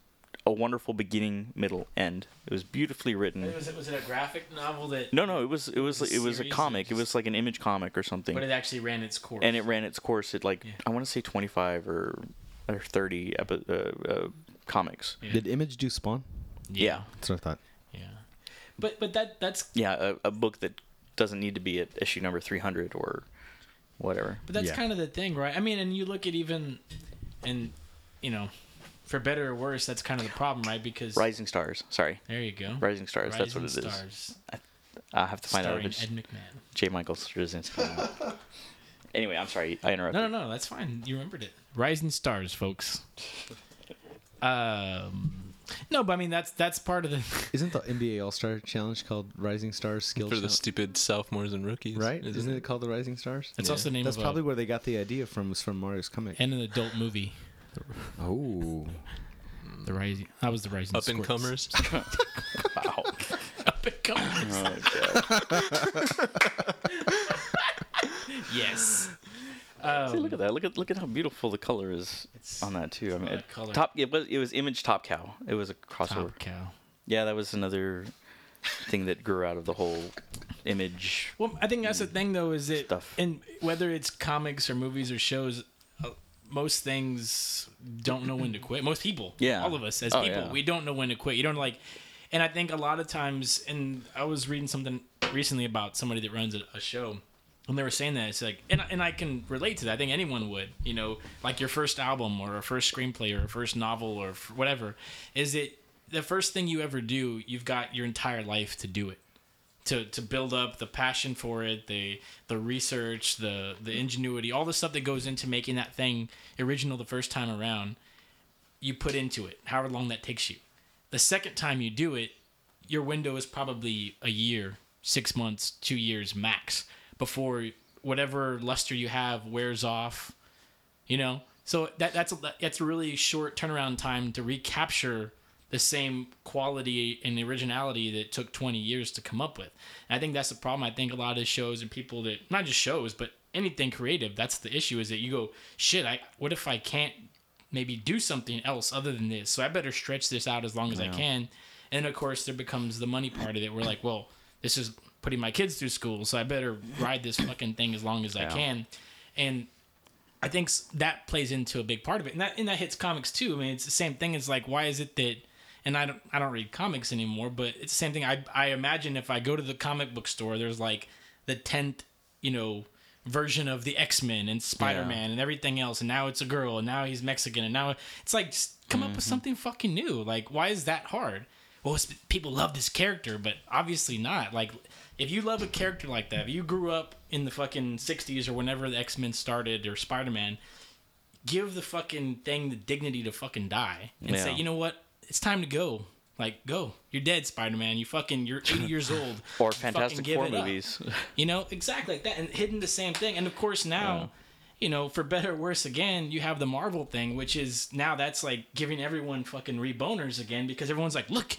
a wonderful beginning, middle, end. It was beautifully written.
Was it was it a graphic novel that?
No, no, it was it was it was a
series or
comic. It was like an image comic or something
But it actually ran its course.
and it ran its course at like
Yeah.
I want to say 25 or or 30 epi- uh, uh, comics.
Yeah.
Did Image do Spawn?
Yeah,
That's what I thought.
Yeah. But but that that's
yeah, a, a book that doesn't need to be at issue number 300 or whatever.
but that's
Yeah.
kind of the thing, right? I mean, and you look at even, and you know, for better or worse, that's kind of the problem, right? Because
Rising Stars. Sorry,
there you go.
Rising Stars. that's what it
Rising
is.
Stars,
I have to find out
starring
if it's
Ed McMahon.
J. Michael Straczynski. anyway, I'm sorry, I interrupted.
No, no, no, that's fine. You remembered it. Rising Stars, folks. Um, no, but I mean that's that's part of the.
Isn't the NBA All Star Challenge called Rising Stars Skill
For the
Challenge?
stupid sophomores and rookies.
Right? Isn't, it called the Rising Stars?
It's
Yeah.
also the name
That's
of
probably
a,
where they got the idea from. Was from Mario's comic.
and an adult movie.
Oh,
The rising. That was the rising.
Up and comers.
Wow.
Up and comers.
Oh, God.
yes.
See,
Um,
look at that. Look at look at how beautiful the color is
It's
on that too. I mean, it-
color.
top. It was it was Image Top Cow. It was a crossover.
Top cow.
Yeah, that was another thing that grew out of the whole image.
Well, I think that's the thing, though, is it
Stuff.
and whether it's comics or movies or shows, most things don't know when to quit. Most people,
Yeah.
all of us as
Oh,
people,
yeah.
we don't know when to quit. You don't like, and I think a lot of times, and I was reading something recently about somebody that runs a, a show. And they were saying that it's like, and, and I can relate to that. I think anyone would, you know, like your first album or a first screenplay or a first novel or f- whatever, is it the first thing you ever do? You've got your entire life to do it to to build up the passion for it, the the research, the the ingenuity, all the stuff that goes into making that thing original the first time around, you put into it, however long that takes you. The second time you do it, your window is probably a year, six months, two years max before whatever luster you have wears off. You know, so that that's a, that's a really short turnaround time to recapture the same quality and originality that took 20 years to come up with. And I think that's the problem. I think a lot of shows and people that not just shows, but anything creative, that's the issue is that you go, shit, I what if I can't maybe do something else other than this? So I better stretch this out as long as I can. And of course there becomes the money part of it. We're like, well, this is putting my kids through school, so I better ride this fucking thing as long as I can. And I think that plays into a big part of it, and that and that hits comics too. I mean, it's the same thing. It's like, why is it that? And I don't I don't read comics anymore, but it's the same thing. I I imagine if I go to the comic book store, there's like the tenth, you know, version of the X Men and Spider Man and everything else, and now it's a girl, and now he's Mexican, and now it's like just come up with mm-hmm. something fucking new. Like, why is that hard? Well, it's, people love this character, but obviously not. Like, if you love a character like that, if you grew up in the fucking '60s or whenever the X Men started or Spider Man, give the fucking thing the dignity to fucking die and say, you know what, it's time to go. Like, go. You're dead, Spider Man. You fucking, you're 80 years old.
Or Fantastic Four movies.
You know, exactly like that. And hidden the same thing. And of course, now, you know, for better or worse, again, you have the Marvel thing, which is now that's like giving everyone fucking reboners again because everyone's like, look,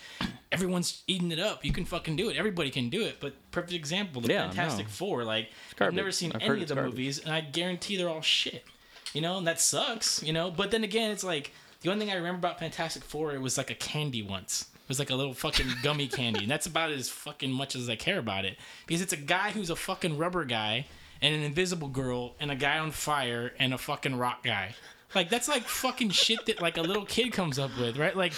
everyone's eating it up. You can fucking do it. Everybody can do it. But perfect example, the
Yeah,
Fantastic
no.
Four. Like, I've never seen
I've
any of the
garbage.
movies, and I guarantee they're all shit. You know, and that sucks. You know, but then again, it's like the only thing I remember about Fantastic Four, it was like a candy once. It was like a little fucking gummy candy, and that's about as fucking much as I care about it because it's a guy who's a fucking rubber guy and an invisible girl and a guy on fire and a fucking rock guy. Like that's like fucking shit that like a little kid comes up with, right? Like,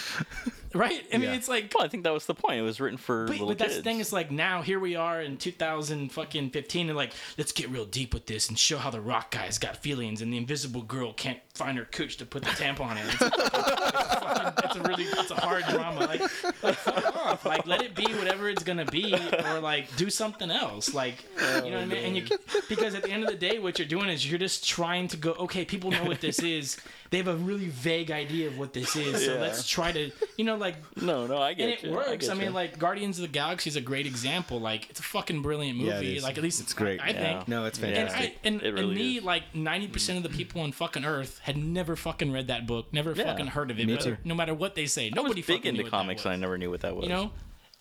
right? I mean,
Yeah.
it's like
well, I think that was the point. It was written for
but,
little
but that's
kids.
the thing is like now here we are in 2000 fucking 15 and like let's get real deep with this and show how the rock guy's got feelings and the invisible girl can't find her cooch to put the tampon in. It's, it's, a fucking, a really it's a hard drama. Like, like fuck off. Like let it be whatever it's gonna be or like do something else. Like you know what I mean? And you oh, because at the end of the day what you're doing is you're just trying to go okay people know what this is. They have a really vague idea of what this is. So
Yeah.
let's try to you know like
no, no, I get
and it
you.
works.
get
I, mean,
you.
like Guardians of the Galaxy is a great example. Like, it's a fucking brilliant movie.
Yeah.
Like, at least
It's great.
I, I
Yeah.
think.
No, it's
Yeah.
And,
fantastic.
I, and,
It really
and me,
is.
like ninety percent of the people on fucking Earth had never fucking read that book, never
Yeah.
fucking heard of it.
Me
whether-
too.
No matter what they say,
I was
nobody
big
fucking knew
into
what
comics, and I never knew what that was.
You know,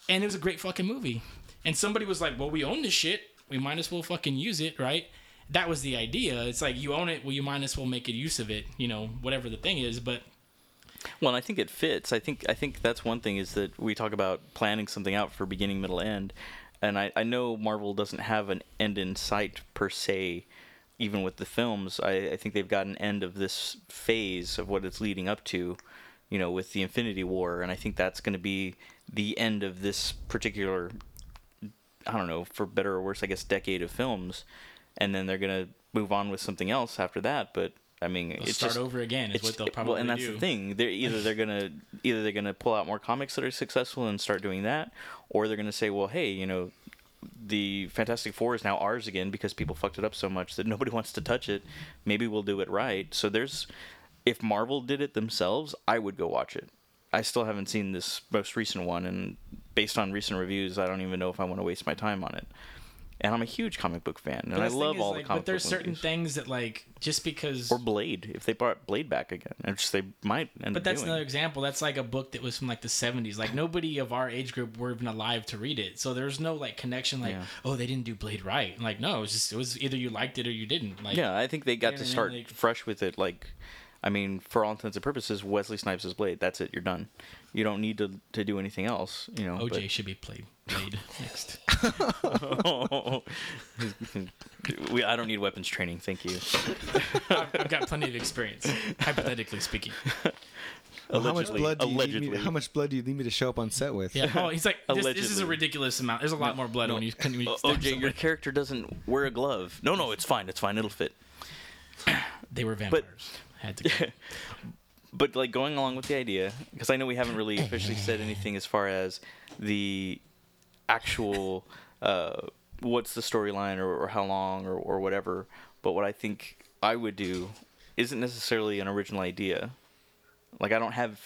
and it was a great fucking movie. And somebody was like, "Well, we own this shit. We might as well fucking use it, right?" That was the idea. It's like you own it, well, you might as well make a use of it. You know, whatever the thing is. But
Well, I think it fits. I think I think that's one thing is that we talk about planning something out for beginning, middle, end, and I, I know Marvel doesn't have an end in sight per se. Even with the films, I, I think they've got an end of this phase of what it's leading up to, you know, with the Infinity War, and I think that's going to be the end of this particular, I don't know, for better or worse, I guess, decade of films, and then they're going to move on with something else after that. But I mean,
they'll
it's
start
just,
over again is
it's-
what they'll probably
well, and that's
do.
the thing. They're either they're gonna either they're gonna pull out more comics that are successful and start doing that, or they're gonna say, well, hey, you know, the Fantastic Four is now ours again because people fucked it up so much that nobody wants to touch it. Maybe we'll do it right. So there's, if Marvel did it themselves, I would go watch it. I still haven't seen this most recent one, and based on recent reviews, I don't even know if I want to waste my time on it. And I'm a huge comic book fan, and I love all
like,
the comic
But there's certain
movies.
things that like just because.
or Blade. If they brought Blade back again, which they might end
but that's
doing.
another example. That's like a book that was from like the 70s. Like nobody of our age group were even alive to read it. So there's no like connection. Like
Yeah.
oh they didn't do Blade right. Like no, it was just it was either you liked it or you didn't. Like
Yeah, I think they got
know
to
what I mean?
start
Like-
fresh with it. Like, I mean, for all intents and purposes, Wesley Snipes is Blade. That's it. You're done. You don't need to to do anything else. You know.
OJ should be played Blade next.
but- we, I don't need weapons training. Thank you.
I've, I've got plenty of experience, hypothetically speaking.
Well, how much
Allegedly.
blood do you need
Allegedly.
me, How much blood do you need me to show up on set with?
Yeah. Oh, he's like this, this is a ridiculous amount. There's a lot more blood when you when you
O-
stab
OJ, your character doesn't wear a glove. No, no, it's fine. It's fine. It'll fit.
They were vampires. Had to.
But like going along with the idea because i know we haven't really officially said anything as far as the actual uh, what's the storyline or, or how long or, or whatever but what i think i would do isn't necessarily an original idea. Like i don't have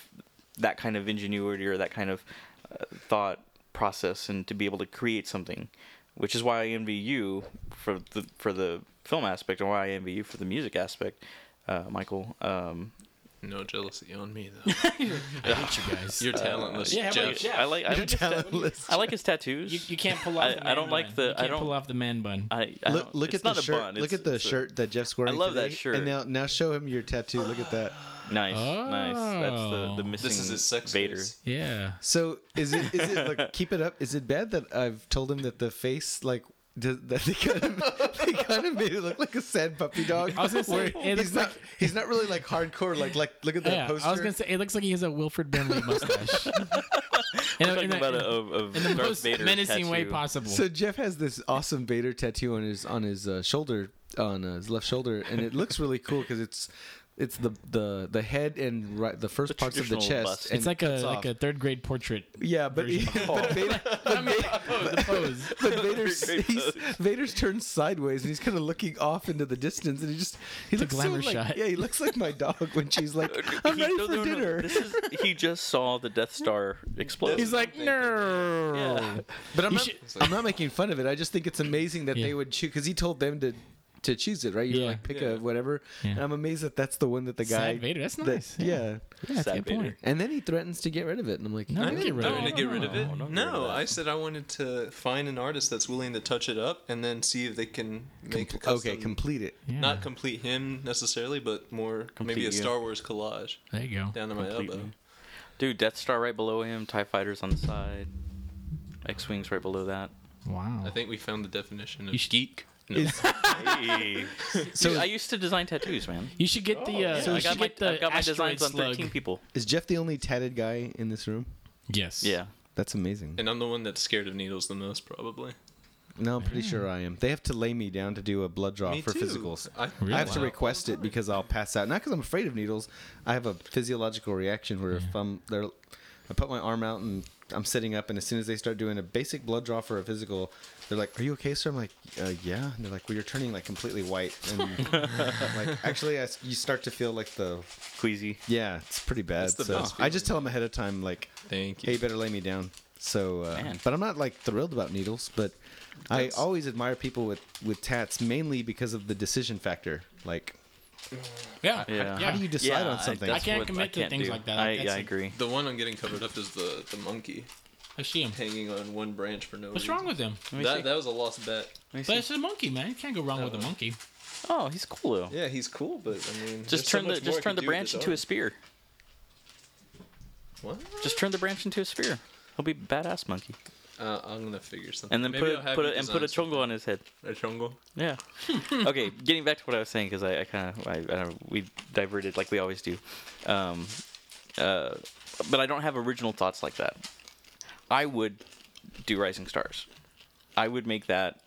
that kind of ingenuity or that kind of uh, thought process and to be able to create something which is why i envy you for the for the film aspect and why i envy you for the music aspect uh, michael um,
No jealousy on me though.
I hate you guys.
You're talentless,
yeah, how about
Jeff.
you?
I like I
You're
like, his, tat-
talentless.
I like his tattoos.
You, you can't pull off.
I-
the
I don't like
bun.
the-
You
I
can't
don't-
pull off the man bun.
I, I
Look,
don't-
look
it's
at the
not a
shirt.
bun,
Look
it's-
at the
it's a-
shirt that Jeff's wearing.
I love that
today.
shirt.
And now, now show him your tattoo. Look at that.
Nice, nice. That's the the
Oh.
missing
This is his sex
Vader.
face.
Yeah.
So is it? Is it? Look, keep it up. Is it bad that I've told him that the face like? Does, that they kind of they kind of made it look like a sad puppy dog.
I was gonna say, it
he's
looks
not
like-
he's not really like hardcore. Like like look at that
Yeah,
poster.
I was gonna say it looks like he has a Wilford Brimley mustache. in, a- in a-
about a, of, of
in the most
Vader
menacing way possible.
So Jeff has this awesome Vader tattoo on his on his uh, shoulder on uh, his left shoulder, and it looks really cool because it's It's the the the head and right the first
The
parts of the
traditional
chest.
bust.
and
It's like a
cuts
like a third grade portrait.
yeah, but, but Vader,
I mean, the pose.
but Vader's he's. Vader's turned sideways and he's kind of looking off into the distance and he just he
It's a
looks
glamour
so like,
shot.
Yeah, he looks like my dog when she's like, "I'm
He-
ready
no,
for
no, no,
dinner."
This is he just saw the Death Star explode.
He's like, no.
Yeah.
But I'm not,
should-
I'm not making fun of it. I just think it's amazing that
Yeah.
they would choose because he told them to to choose it, right? You
Yeah.
like pick
Yeah.
a whatever.
Yeah.
And I'm amazed that that's the one that the guy.
Sad Vader. That's
that-
nice.
yeah.
Yeah, that's a
Sad
good point.
Vader.
And then he threatens to get rid of it, and I'm like,
No,
I
don't
didn't
get rid of
threaten
it.
to get rid of it.
No, don't get rid of
No. I said I wanted to find an artist that's willing to touch it up and then see if they can make a
okay, complete it.
Yeah.
not complete him necessarily, but more
Complete
maybe a
you.
Star Wars collage
There you go.
down to my
Completely.
elbow.
Dude, Death Star right below him, TIE fighters on the side, X Wings right below that.
Wow.
I think we found the definition of
You should-
geek. No.
Is-
Hey.
So-
Dude, I used to design tattoos, man.
You should get the. Uh, so
I
you
got
should
my,
get the
I've got my
asteroid
designs on
slug.
13 people.
Is Jeff the only tatted guy in this room?
Yes.
Yeah.
That's amazing.
and I'm the one that's scared of needles the most, probably.
No, I'm pretty sure I am. They have to lay me down to do a blood draw
Me
for
too.
physicals.
I,
Really?
I have to
Wow.
request it because I'll pass out. Not because I'm afraid of needles. I have a physiological reaction where if I'm there, I put my arm out and I'm sitting up, and as soon as they start doing a basic blood draw for a physical, they're like, "Are you okay, sir?" I'm like, uh, "Yeah." And they're like, "Well, you're turning like completely white." And I'm like, actually, I s you start to feel like the
Queasy.
yeah, it's pretty bad.
That's the
so
best
I just tell them ahead of time, like,
Thank
"Hey,
you.
you better lay me down." So, uh,
Man.
but I'm not like thrilled about needles, but. I
That's-
always admire people with, with tats mainly because of the decision factor. Like,
Yeah.
Yeah.
How do you decide on
I-
something?
that's
I can't
what
commit to
can't
things
do.
like that.
I,
That's
yeah, I
a-
agree.
The one I'm getting covered up is the the monkey
I see him.
hanging on one branch for no reason.
What's
reason.
wrong with him?
Let me see.
That that was a lost bet.
Let me
But
see.
it's a monkey, man. You can't go wrong with a monkey.
Oh, he's cool though.
Yeah, he's cool, but I mean, there's
Just
so
turn the
much more
just turn
could
the
do with
branch
the
into a
dog.
spear.
What?
Just turn the branch into a spear. He'll be a badass monkey.
Uh, I'm gonna figure something.
And then
Maybe I'll
put
have
put a, and put a
design
chongo on his head.
A chongo.
Yeah. okay, getting back to what I was saying because I, I kind of I, I don't we diverted like we always do. Um, uh, but I don't have original thoughts like that. I would do Rising Stars. I would make that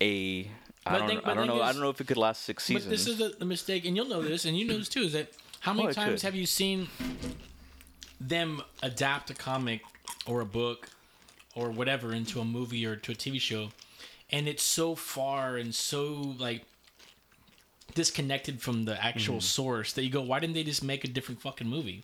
a. I
But
don't,
think-
I don't know.
thing
I don't know if it could last six seasons.
But this is the, the mistake, and you'll know this, and you know this too, is that how many
Oh,
times
could.
have you seen them adapt a comic or a book or whatever into a movie or to a TV show, and it's so far and so like disconnected from the actual
Mm-hmm.
source that you go, why didn't they just make a different fucking movie?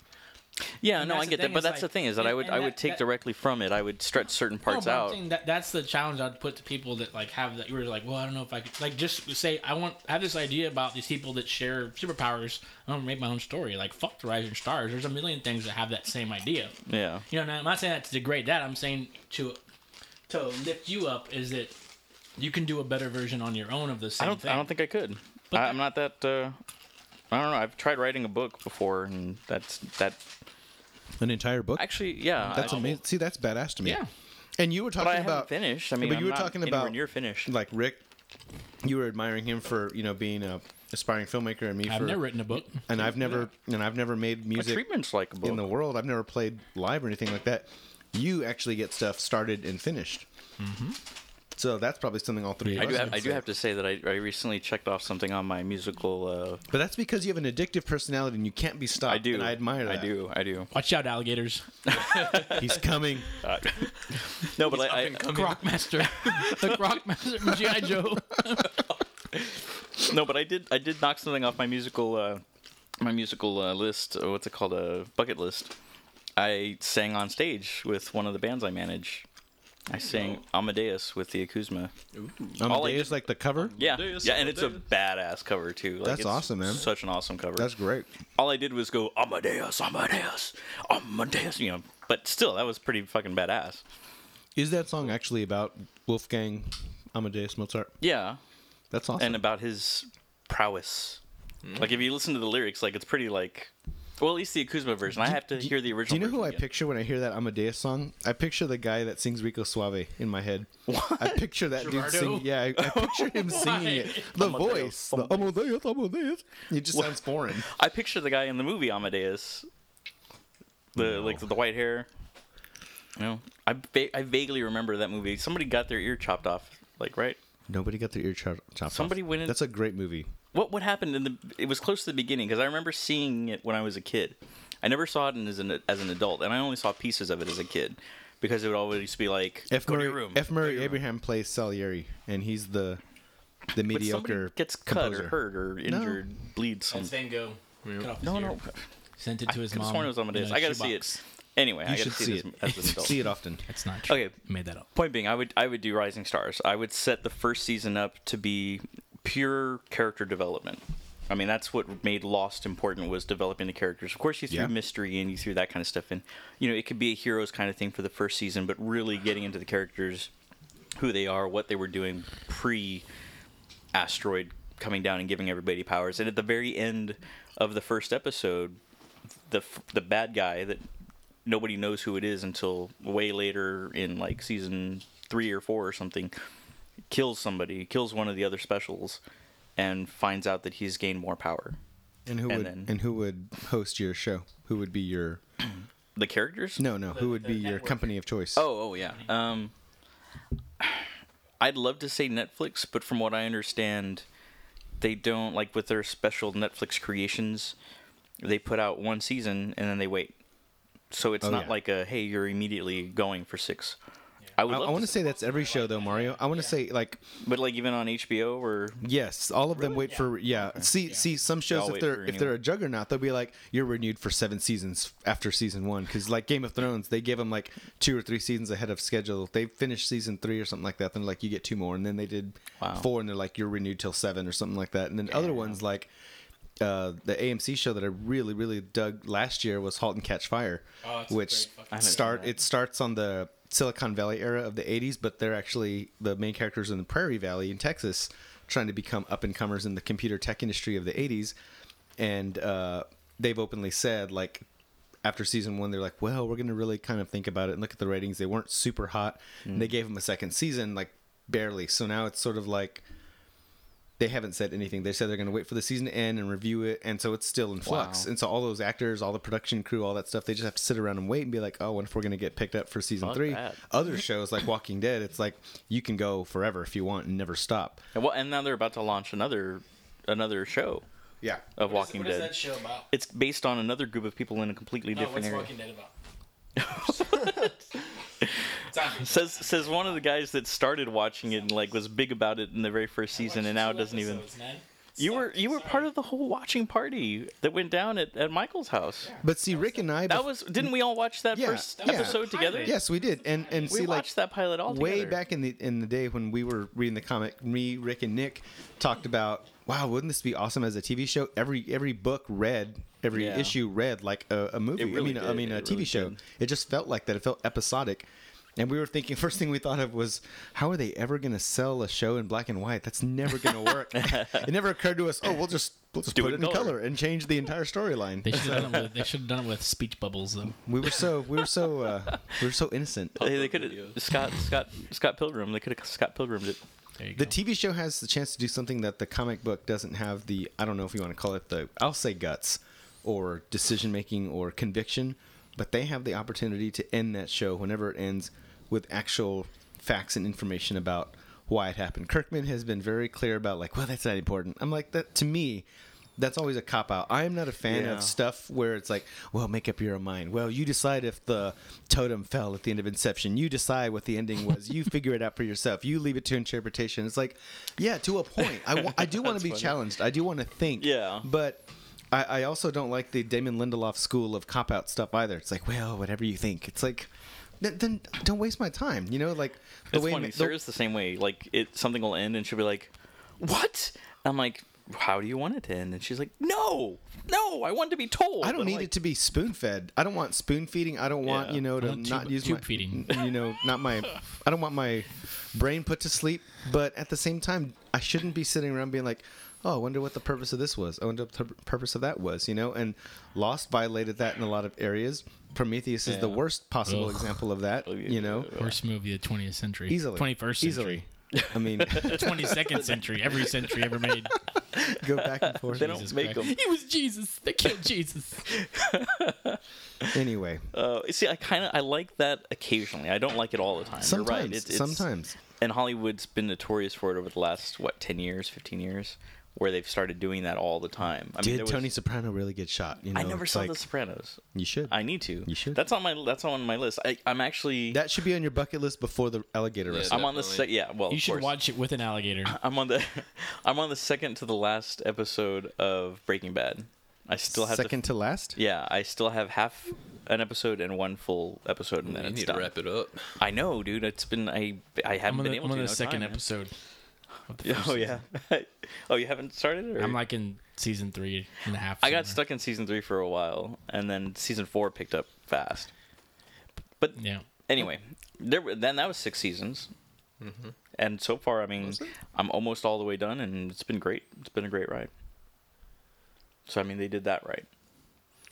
Yeah,
and
no, I get that, but that's the thing is that I would
and
I
that-
would take
that-
directly from it. I would stretch certain parts
no,
out.
that that's the challenge I'd put to people that like have that. You were like, well, I don't know if I could like just say I want I have this idea about these people that share superpowers. I'm gonna make my own story. Like fuck the Rising Stars. There's a million things that have that same idea.
Yeah.
You know, and I'm not saying that to degrade that. I'm saying to to lift you up is that you can do a better version on your own of the
I
same
don't.
thing.
I don't think I could.
But
I, I'm not that. Uh, I don't know. I've tried writing a book before, and that's that.
An entire book?
Actually, yeah.
That's
I,
amazing. See, that's badass to me.
Yeah.
And you were
But I
talking about
finished. I mean,
but
I'm
you were
not
talking
anywhere
about-
near finished.
like Rick. You were admiring him for you know being a aspiring filmmaker, and me for
I've
for
never written a book.
and I've never and I've never made
My
music
treatment's like a book.
in the world. I've never played live or anything like that. You actually get stuff started and finished. Mm-hmm. So that's probably something all three.
Yeah.
I
of
do.
us
Have, I do have to say that I, I recently checked off something on my musical. Uh,
But that's because you have an addictive personality and you can't be stopped.
I do.
And I admire that.
I do. I do.
Watch out, alligators.
He's coming.
No, but
Up
I,
and
I
coming.
Croc Master. the Croc Master from G.I. Joe.
no, but I did. I did knock something off my musical. Uh, my musical uh, list. Uh, what's it called? A bucket list. I sang on stage with one of the bands I manage. I sang Amadeus with the Akuzma. All I
Amadeus, like the cover.
Yeah,
Amadeus,
yeah, and it's a badass cover too. Like,
That's
it's
awesome, man.
Such an awesome cover.
That's great.
all I did was go Amadeus, Amadeus, Amadeus. You know, but still, that was pretty fucking badass.
Is that song actually about Wolfgang Amadeus Mozart?
Yeah,
That's awesome.
and about his prowess. Hmm. Like if you listen to the lyrics, like it's pretty like, well, at least the Akuzma version. I have to hear the original.
Do you know who I picture when I hear that Amadeus song? I picture the guy that sings Rico Suave in my head. What? I picture that dude singing. Yeah, I, I picture him singing it. The
Amadeus,
voice, the Amadeus, Amadeus. It just sounds foreign.
I picture the guy in the movie Amadeus. The like the white hair. No, I va- I vaguely remember that movie. Somebody got their ear chopped off. Like right.
Nobody got their ear chop- chopped
Somebody
off.
went in-
That's a great movie.
What what happened in the it was close to the beginning because I remember seeing it when I was a kid. I never saw it as an as an adult, and I only saw pieces of it as a kid because it would always be like
F.
go to
Murray,
your room.
F. Murray
your room."
Abraham plays Salieri, and he's the the mediocre
somebody gets cut
composer.
or hurt or injured, bleeds. Some...
That's Van Gogh.
Yeah.
Cut
No,
ear.
no.
Sent it to his
could've
mom.
sworn it was Amadeus.
in a
I gotta see it. Anyway,
You
I
should
gotta see,
see
it
it.
as, as an adult.
See it often.
It's not true.
Okay.
Made that up.
Point being, I would I would do Rising Stars. I would set the first season up to be pure character development. I mean, that's what made Lost important was developing the characters. Of course, you threw
Yeah.
mystery and you threw that kind of stuff in. You know, it could be a heroes kind of thing for the first season, but really getting into the characters, who they are, what they were doing pre asteroid coming down and giving everybody powers. And at the very end of the first episode, the the bad guy that nobody knows who it is until way later in like season three or four or something kills somebody, kills one of the other specials, and finds out that he's gained more power.
And who
And
would
then-
and who would host your show? Who would be your
The characters?
no no? Who would
the
be your company of choice?
Oh, oh yeah. Um, I'd love to say Netflix, but from what I understand, they don't like with their special Netflix creations. They put out one season and then they wait, so it's
Oh,
not
yeah.
like a hey, you're immediately going for six. I would
I, I want
to
to say that's every show though, Mario. I want to say like
but like even on HBO or
yes, all of them wait for yeah. See see some shows
all
if
wait
they're if
anyone.
they're a juggernaut, they'll be like you're renewed for seven seasons after season one because like Game of Thrones, they give them like two or three seasons ahead of schedule. They finished season three or something like that, then like you get two more, and then they did
Wow.
four, and they're like you're renewed till seven or something like that, and then other ones like. Uh, the AMC show that I really, really dug last year was *Halt and Catch Fire*,
Oh, it's a
which
great fucking
I haven't seen
start
that.
it starts on the Silicon Valley era of the 80s, but they're actually the main characters in the Prairie Valley in Texas trying to become up and comers in the computer tech industry of the 80s. And uh, they've openly said, like, after season one, they're like, well, we're going to really kind of think about it and look at the ratings. They weren't super hot. And they gave them a second season, like, barely. So now it's sort of like they haven't said anything. They said they're going to wait for the season to end and review it, and so it's still in flux.
Wow.
And so all those actors, all the production crew, all that stuff, they just have to sit around and wait and be like, "Oh, what if we're going to get picked up for season
Fuck
three?
that.
Other shows like Walking Dead, it's like you can go forever if you want and never stop.
and, well, and now they're about to launch another another show
Yeah.
of
What is-
Walking
what is
Dead.
that show about?
It's based on another group of people in a completely
No,
different
what's
area.
Walking Dead about? It's on me.
Says says one of the guys that started watching it and like was big about it in the very first season and now
Two
doesn't even.
episodes.
You were you were
Sorry.
part of the whole watching party that went down at, at Michael's house.
But see, Rick and I,
That was didn't we all watch that
Yeah,
first
yeah.
episode together?
yes, we did, and and
we
see, like
watched that pilot all
way
together.
back in the in the day when we were reading the comic, me, Rick, and Nick talked about, wow, wouldn't this be awesome as a TV show? Every every book read, every
Yeah.
issue read like a, a movie.
really
I mean, I
did.
mean, a
It
TV
really
show.
did.
It just felt like that. It felt episodic. And we were thinking, first thing we thought of was, how are they ever going to sell a show in black and white? That's never going to work. it never occurred to us. Oh, we'll just we'll just
Do
put
it
it in
in
color.
color.
and change the entire storyline.
They should have done it with. They should have done it with speech bubbles though.
We were so we were so uh, we were so innocent.
They, they could have Scott Scott Scott Pilgrim. They could have Scott Pilgrimed it.
There you
The
go.
TV show has the chance to do something that the comic book doesn't have the I don't know if you want to call it the I'll say guts or decision making or conviction, but they have the opportunity to end that show whenever it ends with actual facts and information about why it happened. Kirkman has been very clear about like, well, that's not important. I'm like that to me. That's always a cop out. I am not a fan
Yeah.
of stuff where it's like, well, make up your own mind. Well, you decide if the totem fell at the end of Inception. You decide what the ending was. You figure it out for yourself. You leave it to interpretation. It's like, yeah, to a point. I, I do want to be
funny.
challenged. I do want to think.
Yeah.
But I, I also don't like the Damon Lindelof school of cop out stuff either. It's like, well, whatever you think. It's like, then, then don't waste my time. You know, like the
It's
way
funny.
ma- the-
Sarah's the same way. Like it, something will end, and she'll be like, "What?" I'm like, "How do you want it to end?" And she's like, "No, no, I want to be told."
I don't
I'm
need
like,
it to be spoon fed. I don't want spoon feeding. I don't want
Yeah.
you know
I
to
want
not
tube-
use
tube
my
feeding.
You know, not my. I don't want my brain put to sleep. But at the same time, I shouldn't be sitting around being like, "Oh, I wonder what the purpose of this was. I wonder what the purpose of that was." You know, and Lost violated that in a lot of areas. Prometheus is the worst possible
Ugh.
example of that. You know,
Worst movie of the 20th century.
easily,
21st century.
easily. I mean,
22nd century. Every century ever made.
go back and forth.
They don't
Jesus
make
Christ.
them.
He was Jesus. They killed Jesus.
Anyway,
Uh, see, I kind of I like that occasionally. I don't like it all the time. You're
sometimes,
right. It's, it's,
sometimes.
and Hollywood's been notorious for it over the last what ten years, fifteen years, where they've started doing that all the time. I mean,
Did
was-
Tony Soprano really get shot? You know,
I never saw
like,
The Sopranos.
You should.
I need to.
You should.
That's on my. That's on my list. I, I'm actually.
that should be on your bucket list before the alligator
Yeah.
I'm on the sec-
definitely.
yeah. Well,
You
of
should
course.
watch it with an alligator.
I'm on the. I'm on the second to the last episode of Breaking Bad. I still have
Second
To,
to last.
yeah, I still have half an episode and one full episode, and then
You
it's
need
done.
to wrap it up.
I know, dude. It's been I. I haven't
I'm
been
the,
able
I'm
to.
on the
no
second
time,
episode. of the first
Oh yeah. oh, you haven't started? Or?
I'm like in season three and a half.
I got
somewhere.
stuck in season three for a while, and then season four picked up fast. But
Yeah.
anyway, there then that was six seasons, mm-hmm. and so far, I mean, I'm almost all the way done, and it's been great. It's been a great ride. So I mean, they did that right.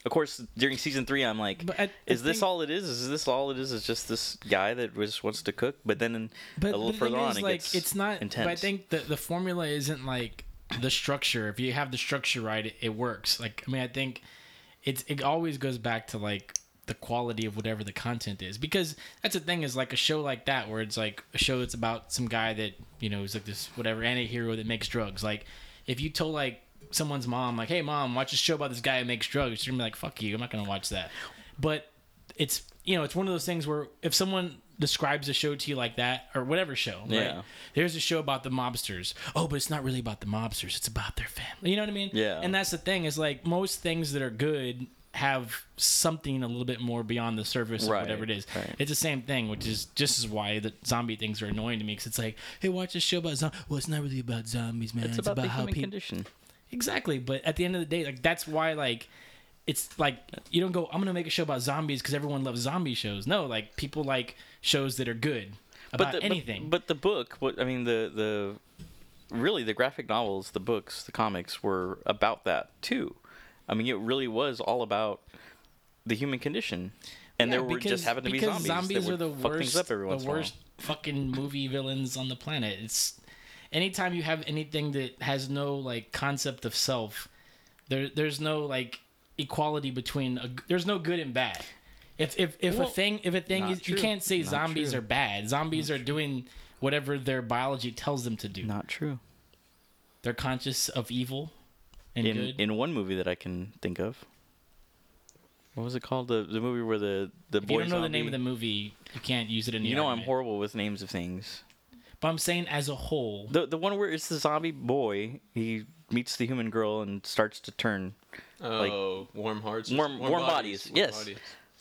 Of course, during season three, I'm like,
But I- I
is this all it is? Is this all it is? Is just this guy that just wants to cook? But then in,
But
a little
the
further on,
is,
it
like,
gets
it's not.
intense.
But I think the the formula isn't like the structure. If you have the structure right, it, it works. Like I mean, I think it's it always goes back to like the quality of whatever the content is because that's the thing is like a show like that where it's like a show that's about some guy that you know is like this whatever anti-hero that makes drugs like if you told like someone's mom like hey mom watch this show about this guy who makes drugs she's gonna be like fuck you i'm not gonna watch that but it's you know it's one of those things where if someone describes a show to you like that or whatever show right
Yeah.
there's a show about the mobsters oh but it's not really about the mobsters it's about their family you know what i mean
Yeah.
and that's the thing is like most things that are good have something a little bit more beyond the surface
Right,
of whatever it is
right.
it's the same thing which is just as why the zombie things are annoying to me because it's like hey watch this show about zombies well it's not really about zombies man
it's, about, the
how people
condition.
Exactly, but at the end of the day, like that's why like it's like you don't go. I'm gonna make a show about zombies because everyone loves zombie shows. No, like people like shows that are good about
the,
anything.
But, but the book, what I mean, the the really the graphic novels, the books, the comics were about that too. I mean, it really was all about the human condition, and
Yeah,
there were
because-
just happened to be
because
zombies, that
are the
fuck
worst,
things up every
the
once in a while.
worst fucking movie villains on the planet. It's anytime you have anything that has no like concept of self, there there's no like equality between a, there's no good and bad. If if if
Well,
a thing if a thing
not
is you can't say
Not
zombies
true.
are bad. Zombies are doing whatever their biology tells them to do.
Not true.
They're conscious of evil and
In
good.
in one movie that I can think of, what was it called? The the movie where the the
if
boy
you don't know the name of the movie, you can't use it in the
You know I'm horrible with names of things.
But I'm saying as a whole,
The the one where it's the zombie boy. He meets the human girl and starts to turn.
Oh, warm hearts.
Warm- warm bodies, yes.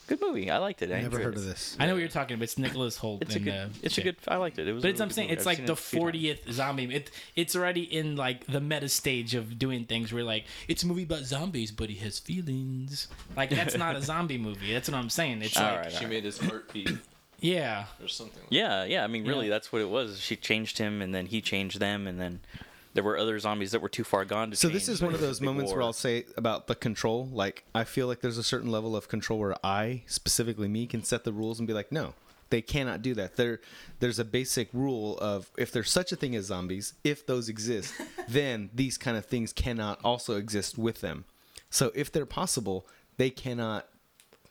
Good movie. I liked it. I
Never heard
it.
of this.
I know what you're talking about. It's Nicholas Hoult.
It's a
and,
good.
uh,
it's a
shit.
good. I liked it. It was.
But it's
really
I'm saying
movie.
it's
I've
like the
it a few times.
40th zombie. It it's already in like the meta stage of doing things where like it's a movie about zombies, but he has feelings. Like that's not a zombie movie. That's what I'm saying. It's
All
like
right.
She made his heart beat
yeah,
or something. Like
Yeah, yeah. I mean, really,
Yeah.
that's what it was. She changed him, and then he changed them, and then there were other zombies that were too far gone to
So
change.
this is one of those
big
moments where. I'll say about the control. Like I feel like there's a certain level of control where I, specifically me, can set the rules and be like, no, they cannot do that. There, there's a basic rule of if there's such a thing as zombies, if those exist, then these kind of things cannot also exist with them. So if they're possible, they cannot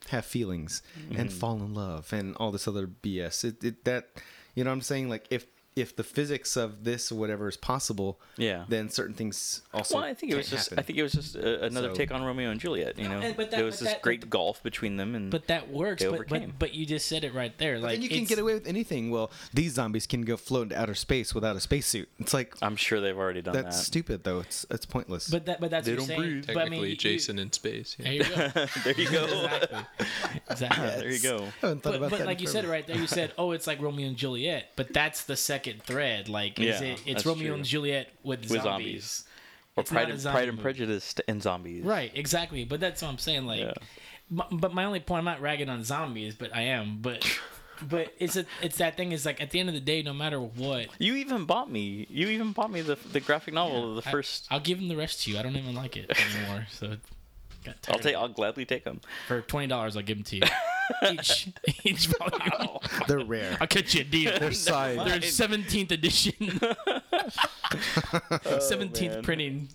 have feelings and
Mm-hmm.
fall in love and all this other BS. It, it that you know what I'm saying like if if the physics of this or whatever is possible,
Yeah.
then certain things also.
Well, I think it was just.
happen.
I think it was just uh, another
So-
take on Romeo and Juliet. You
No,
know,
and- but that-
there was this
that-
great
but-
gulf between them, and
but that works.
They
But,
overcame.
but but you just said it right there. Like
then you can get away with anything. Well, these zombies can go float into outer space without a spacesuit. It's like
I'm sure they've already done
that's
that.
That's stupid though. It's it's pointless.
But that but that's
They
what
don't
saying.
breathe.
But I mean,
Technically,
you- you-
Jason in space.
There you go.
there you go.
exactly. Exactly.
there you go.
I haven't thought
but,
about
but
that
like you said
forever.
right there, you said, "Oh, it's like Romeo and Juliet," but that's the second thread. Like, is
Yeah,
it? It's Romeo
true.
and Juliet with,
With
zombies.
zombies. Or
It's
Pride and,
zombie
Pride and. Prejudice and zombies.
Right, exactly. But that's what I'm saying. Like,
Yeah.
m- but my only point, I'm not ragging on zombies, but I am. But, but it's a, it's that thing. Is like at the end of the day, no matter what,
You even bought me. You even bought me the the graphic novel of the
I-
first.
I'll give them the rest to you. I don't even like it anymore. So, got
I'll take. I'll gladly take them.
for twenty dollars. I'll give them to you. each each volume.
They're rare.
I'll catch you a deal.
They're signed.
They're seventeenth edition. Oh, seventeenth
man.
printing.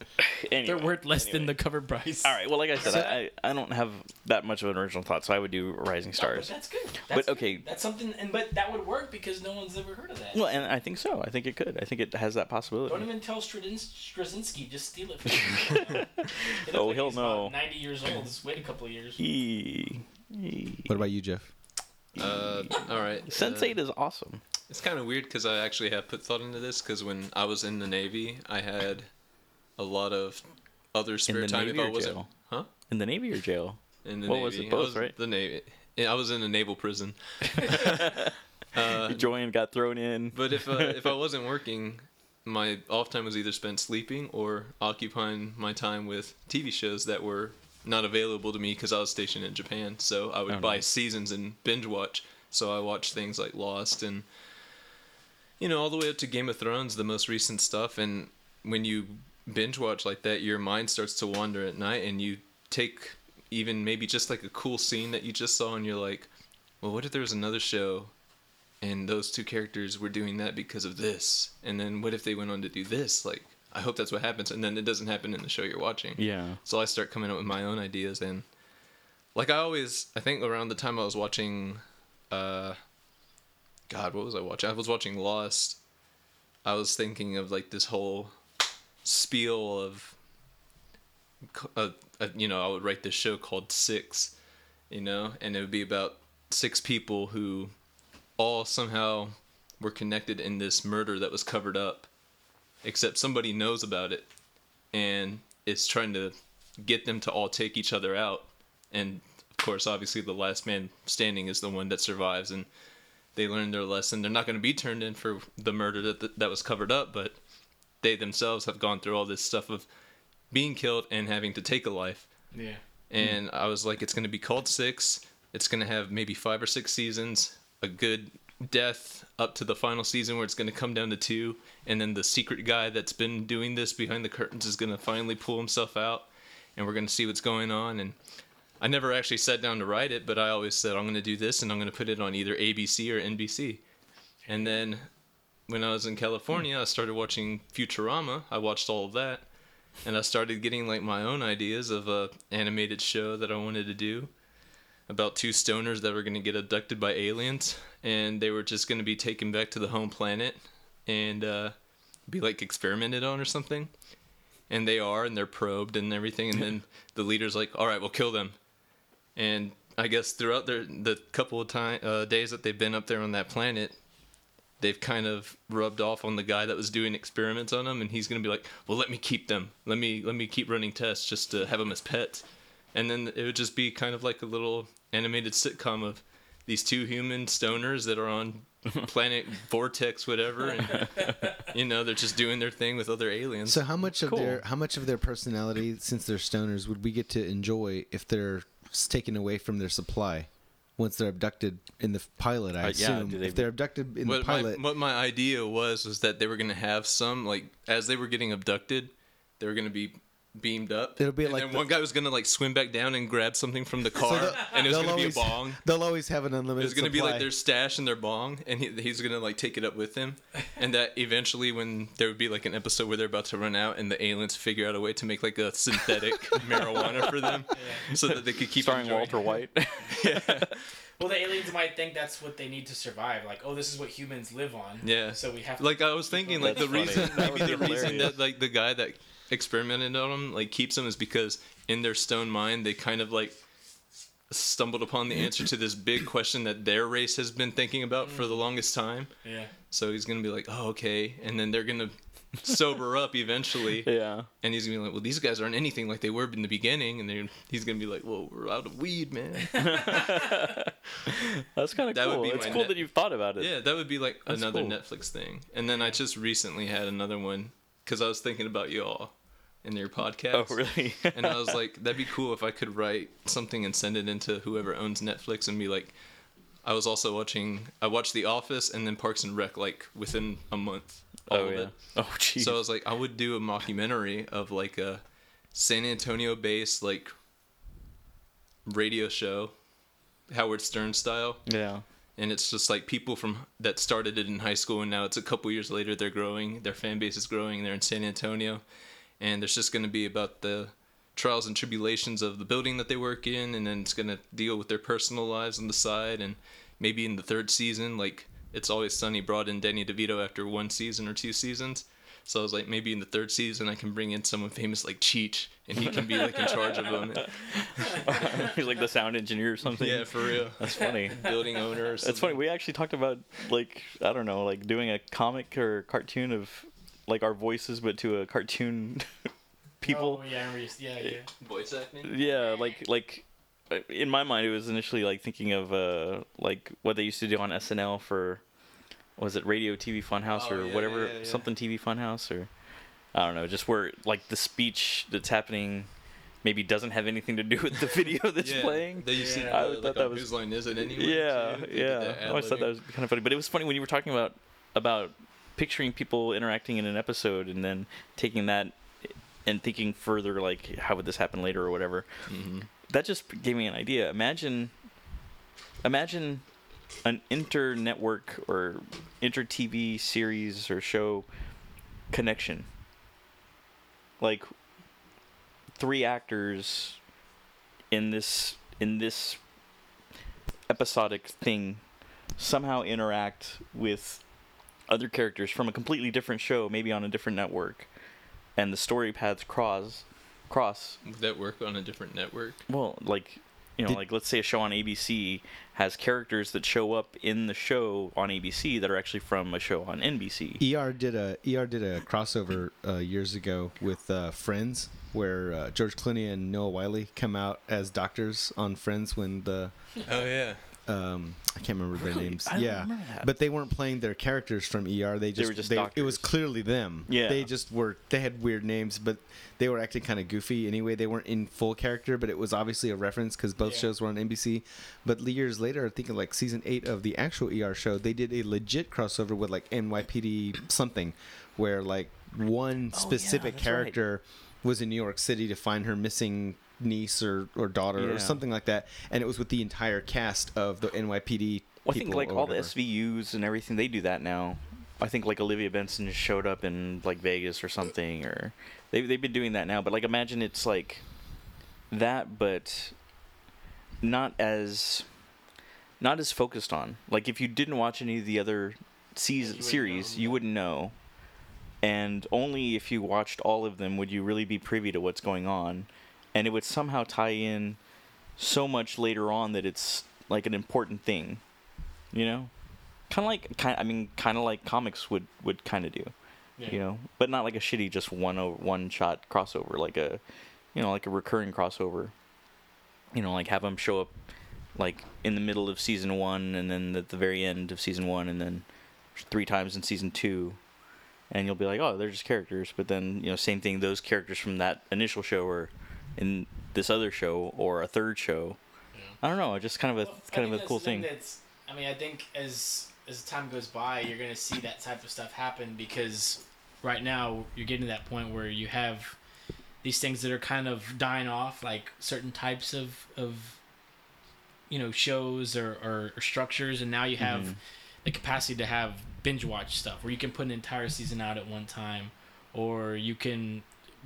Anyway,
They're worth less than the cover price.
All right. Well, like I said, I, I don't have that much of an original thought, so I would do Rising
No, but
Stars.
that's good.
But,
good.
okay.
That's something, and but that would work because no one's ever heard of that.
Well, and I think so. I think it could. I think it has that possibility.
Don't even tell Stradins- Straczynski. Just steal it. From him. Oh, he looks
Oh,
like
he'll
he's about
know.
Ninety years old. Just wait a couple of years.
Eee.
What about you, Jeff?
Uh, all right.
Sense
uh,
Eight is awesome.
It's kind of weird because I actually have put thought into this because when I was in the Navy, I had a lot of other spare
the
time
Navy
if I
or
wasn't.
jail?
Huh?
In the Navy or jail?
In the
What
Navy.
was it?
I
Both,
was
right?
The Navy. I was in a naval prison. uh,
Joanne got thrown in.
but if uh, if I wasn't working, my off time was either spent sleeping or occupying my time with TV shows that were not available to me because I was stationed in Japan. So I would
Oh,
buy seasons and binge watch. So I watched things like Lost and you know all the way up to Game of Thrones, the most recent stuff. And when you binge watch like that, your mind starts to wander at night, and you take even maybe just like a cool scene that you just saw, and you're like, well, what if there was another show and those two characters were doing that because of this and then what if they went on to do this like i hope that's what happens. And then it doesn't happen in the show you're watching.
Yeah.
so i start coming up with my own ideas and like i always i think around the time i was watching uh god what was i watching? I was watching lost. I was thinking of like this whole spiel of uh, uh, you know i would write this show called six you know? And it would be about six people who all somehow were connected in this murder that was covered up except somebody knows about it and is trying to get them to all take each other out and of course obviously the last man standing is the one that survives and they learn their lesson they're not going to be turned in for the murder that that was covered up but they themselves have gone through all this stuff of being killed and having to take a life
Yeah.
and I was like, it's going to be called Six. It's going to have maybe five or six seasons, a good death up to the final season where it's going to come down to two, and then the secret guy that's been doing this behind the curtains is going to finally pull himself out, and we're going to see what's going on. And I never actually sat down to write it, but I always said I'm going to do this, and I'm going to put it on either ABC or NBC. And then when I was in California, I started watching Futurama. I watched all of that and I started getting like my own ideas of a animated show that I wanted to do about two stoners that were going to get abducted by aliens and they were just going to be taken back to the home planet and uh, be like experimented on or something. And they are and they're probed and everything and then the leader's like all right we'll kill them. And i guess throughout their the couple of time uh, days that they've been up there on that planet they've kind of rubbed off on the guy that was doing experiments on them and he's going to be like well let me keep them. Let me let me keep running tests just to have them as pets. And then it would just be kind of like a little animated sitcom of these two human stoners that are on planet vortex whatever and you know they're just doing their thing with other aliens
So how much of
Cool.
their how much of their personality, since they're stoners, would we get to enjoy if they're taken away from their supply once they're abducted in the pilot? I
Uh,
assume
do they-
if they're abducted in
what
the pilot,
My, what my idea was was that they were going to have some like as they were getting abducted, they were going to be beamed up.
It'll be
and
like
then
the-
one guy was going to like swim back down and grab something from the car,
they'll-
and it was
they'll
going to be a
always-
bong.
They'll always have an unlimited.
It's going to be like their stash and their bong, and he, he's going to like take it up with him, and that eventually, when there would be like an episode where they're about to run out, and the aliens figure out a way to make like a synthetic marijuana for them, so that they could keep
Starring
enjoying-
Walter White. yeah.
Well, the aliens might think that's what they need to survive. Like, oh, this is what humans live on.
Yeah.
So we have to.
Like I was thinking, like the reason,
funny. That
maybe the
be
reason that like the guy that experimented on them like keeps them is because in their stone mind they kind of like stumbled upon the answer to this big question that their race has been thinking about for the longest time.
yeah.
So he's gonna be like, oh okay, and then they're gonna sober up eventually,
yeah.
and he's gonna be like, well these guys aren't anything like they were in the beginning, and then he's gonna be like, well we're out of weed, man.
That's kind of
That would
cool.
be
It's
my
cool
net-
that you've thought about it.
Yeah, that would be like
That's
another
cool.
Netflix thing. And then I just recently had another one because I was thinking about y'all and your podcast.
Oh, really?
and I was like, that'd be cool if I could write something and send it into whoever owns Netflix and be like, I was also watching, I watched The Office and then Parks and Rec like within a month. All
oh
of
yeah.
it.
Oh jeez.
So I was like, I would do a mockumentary of like a San Antonio based like radio show, Howard Stern style
yeah.
and it's just like people from that started it in high school and now it's a couple years later they're growing their fan base is growing they're in san antonio and there's just going to be about the trials and tribulations of the building that they work in and then it's going to deal with their personal lives on the side and maybe in the third season like it's always sunny brought in danny devito after one season or two seasons so I was like, maybe in the third season I can bring in someone famous like Cheech, and he can be like in charge of them.
He's like the sound engineer or something.
Yeah, for real.
That's funny.
Building owner.
That's funny. We actually talked about like I don't know, like doing a comic or cartoon of like our voices, but to a cartoon people.
Oh, yeah, I remember you- yeah, yeah.
voice acting.
Yeah, like like uh, in my mind, it was initially like thinking of uh like what they used to do on SNL for was it Radio TV Funhouse
Oh,
or
yeah,
whatever
yeah, yeah, yeah.
something TV Funhouse or I don't know, just where like the speech that's happening maybe doesn't have anything to do with the video that's
Yeah,
playing.
That you see.
Yeah.
I
I
always
like
thought that was-
Whose Line Is It anyway?
Yeah,
too?
Yeah. I always thought that was kind of funny, but it was funny when you were talking about about picturing people interacting in an episode and then taking that and thinking further, like how would this happen later or whatever.
Mhm.
That just gave me an idea. Imagine, imagine an inter-network or inter-TV series or show connection. Like three actors in this in this episodic thing somehow interact with other characters from a completely different show, maybe on a different network, and the story paths cross cross.
That work on a different network?
Well, like you know,
Did-
like let's say a show on ABC has characters that show up in the show on ABC that are actually from a show on NBC.
ER did a ER did a crossover uh, years ago with uh, Friends, where uh, George Clooney and Noah Wyle come out as doctors on Friends when the
Oh yeah.
Um, I can't remember their names.
I don't
yeah,
that.
but they weren't playing their characters from ER. They just
were just
It was clearly them.
Yeah.
they just were. They had weird names, but they were acting kind of goofy anyway. They weren't in full character, but it was obviously a reference because both
Yeah.
shows were on NBC. But years later, I think in like season eight of the actual ER show, they did a legit crossover with like NYPD something, where like one
Oh, yeah,
specific
that's right.
character was in New York City to find her missing niece or, or daughter
Yeah.
or something like that, and it was with the entire cast of the NYPD.
Well, I think like
or
all the. SVUs and everything they do that now. I think like Olivia Benson just showed up in like Vegas or something, or they they've been doing that now. But like imagine it's like that, but not as not as focused on. Like if you didn't watch any of the other season
wouldn't
series,
know,
you wouldn't know. And only if you watched all of them would you really be privy to what's going on, and it would somehow tie in so much later on that it's like an important thing you know? Kind of like kind i mean kind of like comics would would kind of do
Yeah.
you know? But not like a shitty just one o- one shot crossover like a you know like a recurring crossover. You know like have them show up like in the middle of season one and then at the very end of season one and then three times in season two. And you'll be like oh they're just characters. But then you know same thing those characters from that initial show are in this other show or a third show i don't know just kind of a
Well,
kind of a cool
thing. That's, I mean, I think as as time goes by, you're gonna see that type of stuff happen because right now you're getting to that point where you have these things that are kind of dying off, like certain types of of you know shows or, or, or structures, and now you have
Mhm.
the capacity to have binge watch stuff where you can put an entire season out at one time, or you can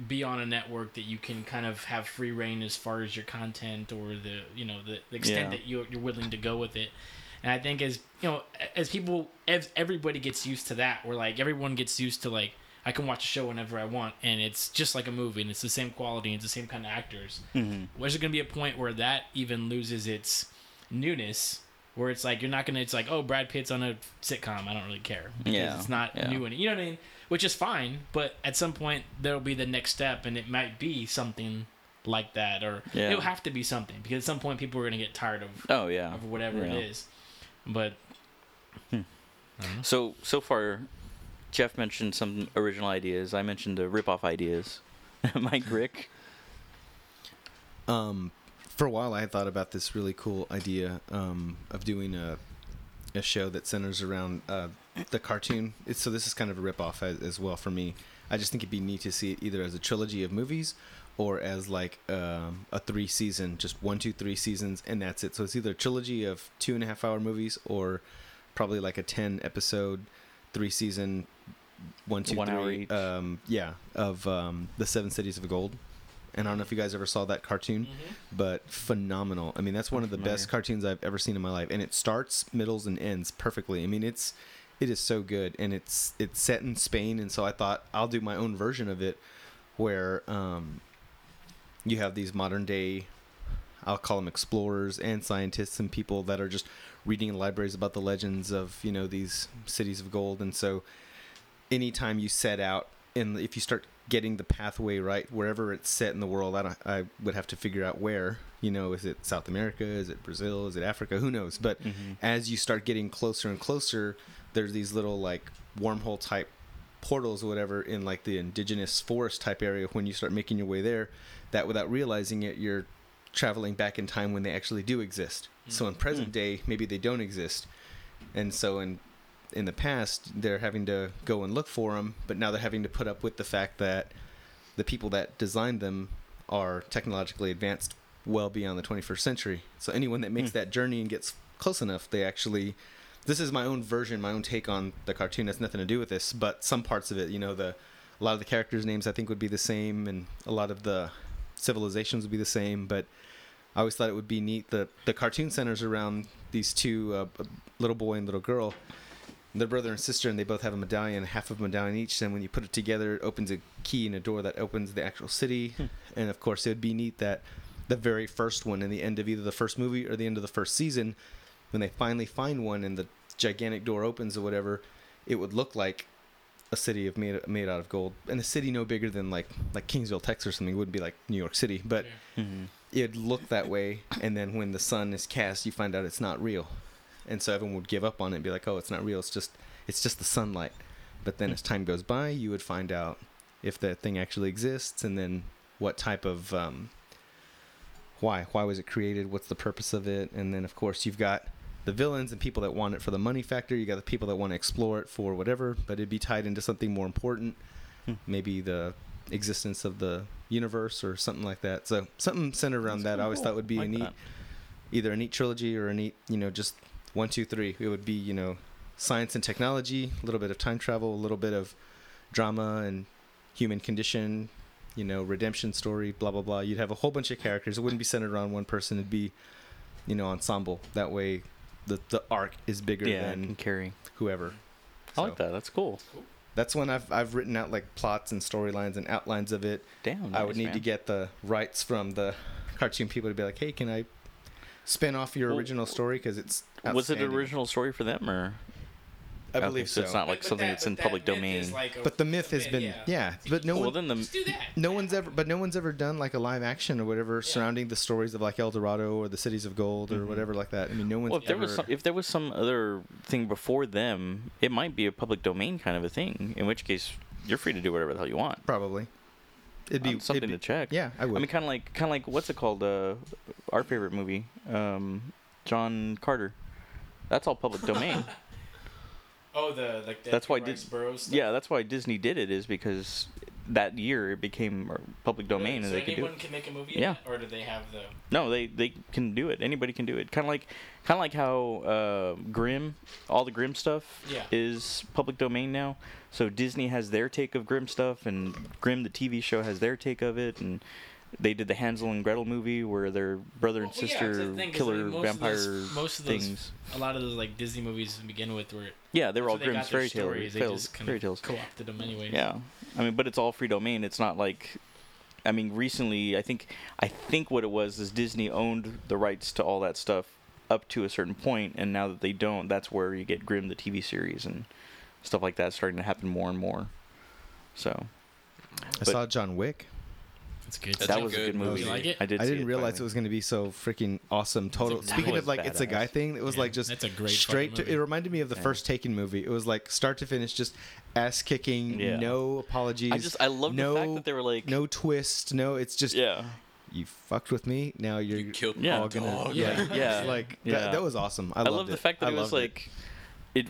be on a network that you can kind of have free reign as far as your content or the you know the, the extent
Yeah.
that you're, you're willing to go with it and i think as you know as people as everybody gets used to that where like everyone gets used to like i can watch a show whenever i want and it's just like a movie and it's the same quality and it's the same kind of actors
mm-hmm.
there's going to be a point where that even loses its newness where it's like you're not going to it's like oh brad pitt's on a sitcom i don't really care because
Yeah,
it's not
yeah.
new and you know what i mean which is fine but at some point there'll be the next step and it might be something like that or
Yeah.
it'll have to be something because at some point people are going to get tired of,
oh yeah
of whatever
Yeah.
it is but
So so far, Jeff mentioned some original ideas. I mentioned the rip-off ideas. Mike Rick.
Um, for a while, I had thought about this really cool idea um, of doing a a show that centers around uh, the cartoon. It's, so this is kind of a ripoff as, as well for me. I just think it'd be neat to see it either as a trilogy of movies or as like um, a three season, just one, two, three seasons, and that's it. So it's either a trilogy of two and a half hour movies or probably like a 10 episode, three season, one, two,
One hour each.
um, yeah, of um, the Seven Cities of Gold. And I don't know if you guys ever saw that cartoon, but phenomenal. I mean, that's one of the best cartoons I've ever seen in my life, and it starts, middles, and ends perfectly. I mean, it's it is so good, and it's it's set in Spain, and so I thought I'll do my own version of it, where um, you have these modern day, I'll call them explorers and scientists and people that are just reading in libraries about the legends of you know these cities of gold, and so anytime you set out and if you start getting the pathway right wherever it's set in the world I, don't, I would have to figure out where you know is it south america is it brazil is it africa who knows? But mm-hmm. as you start getting closer and closer there's these little like wormhole type portals or whatever in like the indigenous forest type area. When you start making your way there that without realizing it you're traveling back in time when they actually do exist. Mm-hmm. So in present hmm. day maybe they don't exist. And so in in the past they're having to go and look for them but now they're having to put up with the fact that the people that designed them are technologically advanced well beyond the 21st century so anyone that makes that journey and gets close enough they actually this is my own version my own take on the cartoon has nothing to do with this but some parts of it you know the a lot of the characters names i think would be the same and a lot of the civilizations would be the same but I always thought it would be neat. that the cartoon centers around these two, uh, little boy and little girl. They're brother and sister, and they both have a medallion, half of a medallion each. And when you put it together, it opens a key and a door that opens the actual city. Hmm. And of course, it would be neat that the very first one, in the end of either the first movie or the end of the first season, when they finally find one and the gigantic door opens or whatever, it would look like a city of made made out of gold, and a city no bigger than like like Kingsville, Texas, or something. It wouldn't be like New York City, but mm-hmm. it'd look that way. And then when the sun is cast, you find out it's not real, and so everyone would give up on it and be like, "Oh, it's not real. It's just it's just the sunlight." But then as time goes by, you would find out if that thing actually exists, and then what type of um, why why was it created? What's the purpose of it? And then of course you've got the villains and people that want it for the money factor. You got the people that want to explore it for whatever, but it'd be tied into something more important,
Hmm.
maybe the existence of the universe or something like that. So something centered around that, I always thought would be
Like
a neat,
that.
either a neat trilogy or a neat, you know, just one, two, three. It would be, you know, science and technology, a little bit of time travel, a little bit of drama and human condition, you know, redemption story, blah blah blah. You'd have a whole bunch of characters. It wouldn't be centered around one person. It'd be, you know, ensemble. That way, the the arc is bigger
Yeah, it
than
carry.
whoever.
I like that. That's cool.
That's when I've I've written out like plots and storylines and outlines of it.
Damn.
I would
nice,
need
man.
to get the rights from the cartoon people to be like, hey, can I spin off your
Well,
original story because it's
Was it an original story for them or?
I
Okay,
believe
so
so.
it's not like
But- but
something
that-
that's in
that
public domain.
like a-
but the myth has been yeah, but no
well,
one
then the
Let's do that.
no one's ever but no one's ever done like a live action or whatever surrounding the stories of like El Dorado or the cities of gold or mm-hmm. whatever like that. I mean, no one's
well, if there was some, if there was some other thing before them, it might be a public domain kind of a thing. In which case, you're free to do whatever the hell you want.
probably it'd be
Um, something
it'd
to check.
Yeah, I would.
I mean, kind of like kind of like what's it called? Uh, our favorite movie, um, John Carter. That's all public domain.
Oh, the like the
That's why
Edgar Rice
Dis- yeah, that's why Disney did it is because that year it became public domain and
so
they could do it.
can make a movie.
Yeah.
Yeah. Or do they have the?
No, they they can do it. Anybody can do it. Kind of like kind of like how uh, Grimm, all the Grimm stuff
Yeah.
is public domain now. So Disney has their take of Grimm stuff, and Grimm the TV show has their take of it, and they did the Hansel and Gretel movie where their brother and
Well,
sister
that's the thing, 'cause,
killer
mean, most of
vampire
those- most of those-
things.
A lot of those like Disney movies to begin with were.
Yeah, they were all
where they
Grimm's
got their
fairy tales.
stories, They just kind
fairy
of
tales.
co-opted them anyway.
Yeah, I mean, but it's all free domain. It's not like, I mean, recently I think I think what it was is Disney owned the rights to all that stuff up to a certain point, and now that they don't, that's where you get Grimm the TV series and stuff like that starting to happen more and more. So
I
but-
saw John Wick.
It's good.
That's
that was a
good
good movie.
movie.
You like it?
I did.
I didn't
it
realize
finally.
it was going to be so freaking awesome. Total.
That
Speaking of like it's a guy thing, it was
Yeah,
like just
that's a great
straight to. It reminded me of the
Yeah.
first Taken movie. It was like start to finish, just ass kicking,
Yeah.
no apologies.
I just I love
no,
the fact that they were like,
no twist, no. It's just
yeah,
you fucked with me. Now you're
You killed
Yeah.
all gonna
dog.
yeah
Yeah.
like
Yeah.
That, that was awesome. I,
I,
loved
love the
it.
fact that
I
it was
loved
like it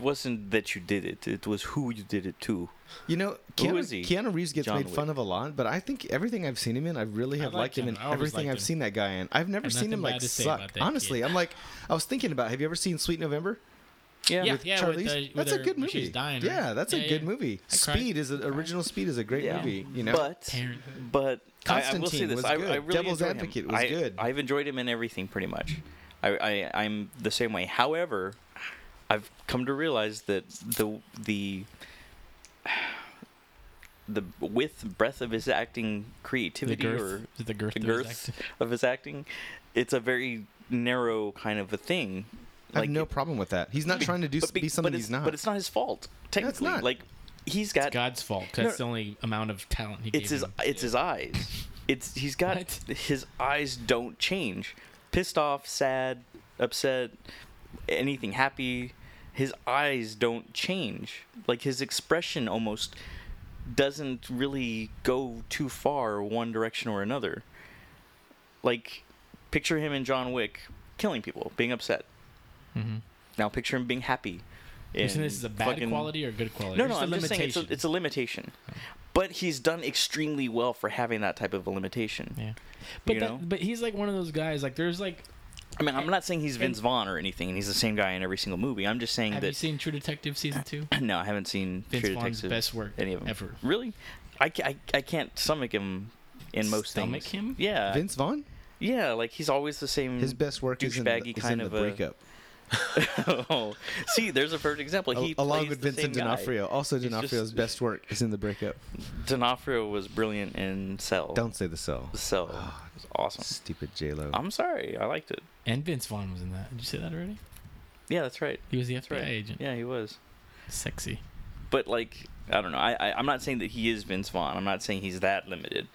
wasn't that you did it; it was who you did it to.
You know,
Who
Keanu,
he?
Keanu Reeves gets
John
made fun
Wick.
of a lot, but I think everything I've seen him in, I really have
like
liked him in
Keanu. I always
everything I've
him.
seen that guy in. I've never
Have
seen him like
bad to say
suck. Honestly,
kid.
I'm like, I was thinking about. Have you ever seen Sweet November?
Yeah,
Yeah.
with
with
Charlize?
the- with
that's a good movie.
she's dying, right?
Yeah, that's
Yeah,
a good
yeah.
movie.
I cried.
Speed is a, original Speed is a great
Yeah.
movie. You know,
But
Parenthood.
but I, I will say
Constantine
this:
was
I,
good.
I really
Devil's
enjoy him.
Advocate was
I,
good.
I've enjoyed him in everything pretty much. I, I I'm the same way. However, I've come to realize that the the the width breadth of his acting
The
creativity
girth,
or
is it the girth, of his acting?
of his acting, it's a very narrow kind of a thing.
I have no problem with that. He's not trying to do
but be-
be something he's not.
But it's not his fault. Technically,
not.
like he's
It's
got
God's fault. 'cause
No,
That's the only amount of talent he
it's
gave
his
him.
it's his eyes. It's he's got
What?
his eyes don't change. Pissed off, sad, upset, anything happy, his eyes don't change. Like his expression almost doesn't really go too far one direction or another. Like picture him in John Wick killing people, being upset.
Mhm.
Now picture him being happy.
You saying this is a bad
fucking-
quality or good quality?
no, no, I'm just saying it's a,
limitation?
it's a limitation. But he's done extremely well for having that type of a limitation.
yeah. But that, but he's like one of those guys. Like there's like,
I mean, I'm not saying he's
And-
Vince Vaughn or anything, and he's the same guy in every single movie. I'm just saying that.
have you seen True Detective season two?
no, I haven't seen
Vince
True
Vaughn's
Detective.
best work
any of them
ever.
Really? I, ca- I, I can't stomach him in most things.
Stomach
things.
him?
Yeah.
Vince Vaughn.
Yeah, like he's always the same.
His best work is in, the,
douchebaggy
is
kind
in
of
the
a-
breakup.
oh, see, there's a perfect example. He
Al- along
plays
with
the
Vincent
same guy.
D'Onofrio. Also,
He's
D'Onofrio's
just-
best work is in the breakup.
D'Onofrio was brilliant in Cell.
Don't say the cell.
The Cell ah. Was awesome.
Stupid J Lo.
I'm sorry, I liked it.
And Vince Vaughn was in that. Did you say that already?
Yeah, that's right.
He was the
That's
FBI
right.
agent.
Yeah, he was.
Sexy.
But like, I don't know. I, I I'm not saying that he is Vince Vaughn. I'm not saying he's that limited,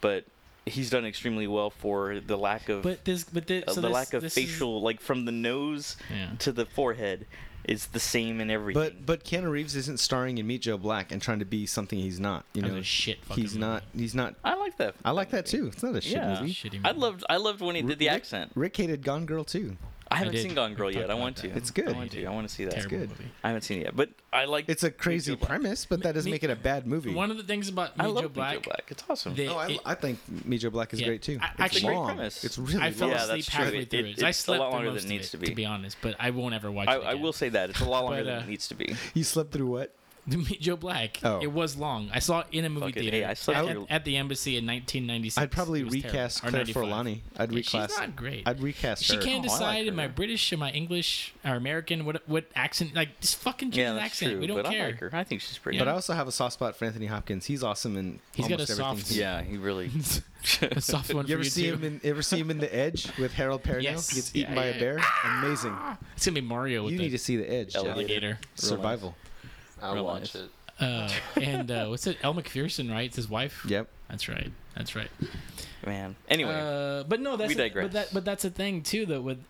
but he's done extremely well for the lack of
But this, but this,
uh,
so
the
this,
lack of
this is-
facial, like from the nose
yeah.
to the forehead, is the same in everything.
But but Keanu Reeves isn't starring in Meet Joe Black and trying to be something he's not. You
That was
know,
a shit fucking
he's not. He's not.
I like that.
I like that too. It's not a shit
Yeah.
movie.
Shitty
I
movie.
loved I loved when he did the
Rick-
accent.
Rick hated Gone Girl too.
I haven't
did.
seen Gone Girl yet. I
about
want to.
It's good.
I want to. I want to see that.
Terrible
good.
movie.
I haven't seen it yet, but I like.
It's a crazy
Meet Joe Black.
premise, but that doesn't
Me-
make it a bad movie.
One of the things about
I
Meet
love
Joe
Meet
Black,
Joe Black. It's awesome.
they-
oh, I,
it-
I think Meet Joe Black is
Yeah.
great too.
I-
It's
actually-
Great
long.
premise.
It's really
I fell
Yeah,
long.
asleep
that's
halfway
It-
through
it-
it. I
it's a
slept
lot
through
longer
most
than
of
it needs to be.
to be honest. But I won't ever watch
I,
it.
I will say that it's a lot longer than
uh,
it needs to be.
You slept through what?
Meet Joe Black.
Oh.
It was long. I saw it in a movie
Fuck it.
theater
Hey, I slept
at,
through-
at the embassy in 1996.
I'd probably
It terrible.
recast
Or
Claire Forlani. I'd
Yeah,
recast.
She's not great.
I'd recast
she
her.
can't
Oh, I like
decide am I. British, am I English, or American? What what accent? Like just fucking change
Yeah,
an
that's
accent.
true.
we don't
but
care.
I like her. I think she's pretty.
But I also have a soft spot for Anthony Hopkins. He's awesome and
He's got
almost
a
everything.
soft-
he's-
yeah, he really.
a soft one
You
for
ever
you
see
too.
him in? Ever see him in The Edge with Harold Perrineau?
Yes.
He gets
Yeah,
eaten by
yeah,
a bear. Amazing.
It's gonna be Mario
You need to see The Edge.
Alligator.
alligator.
Survival.
I'll watch
nice.
it.
Uh, and uh, what's it? Elle Macpherson, right? It's his wife.
Yep.
That's right. That's right.
Man. Anyway.
Uh, but no, that's
We
a-
digress.
but that but that's the thing too. That with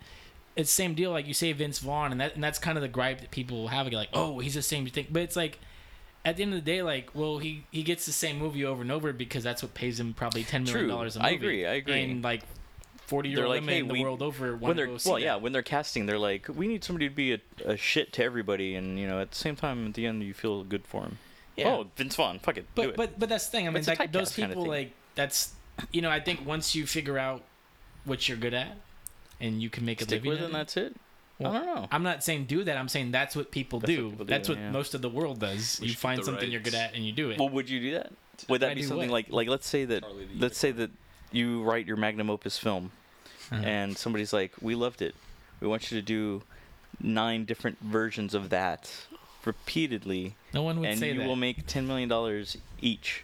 it's same deal. Like you say Vince Vaughn, and that and that's kind of the gripe that people have. Like, oh, he's the same thing. But it's like at the end of the day, like, well, he he gets the same movie over and over because that's what pays him probably ten million dollars a
I
movie.
agree, I agree.
And like forty year
They're
old
like,
women
hey,
in the
we-
world over
when they're
go see
well, yeah,
that.
when they're casting, they're like, we need somebody to be a, a shit to everybody, and you know, at the same time, at the end, you feel good for him.
Yeah.
Oh, Vince Vaughn, fuck it, do
But
it.
but but that's the thing. I mean, like those
typecast kinda
people, like that's you know, I think once you figure out what you're good at, and you can make a
stick
living
with it, and that's it.
Well,
I don't know.
I'm not saying do that. I'm saying that's what people
That's what
do.
people do,
that's what
yeah.
most of the world does.
We
you find
get the
something you're good at and you do it.
Well, would you do that? Would that
I
be something
what?
like like let's say that let's say that you write your magnum opus film,
Uh-huh.
and somebody's like, we loved it. We want you to do nine different versions of that repeatedly,
no one would
and
say
you
that
will make ten million dollars each.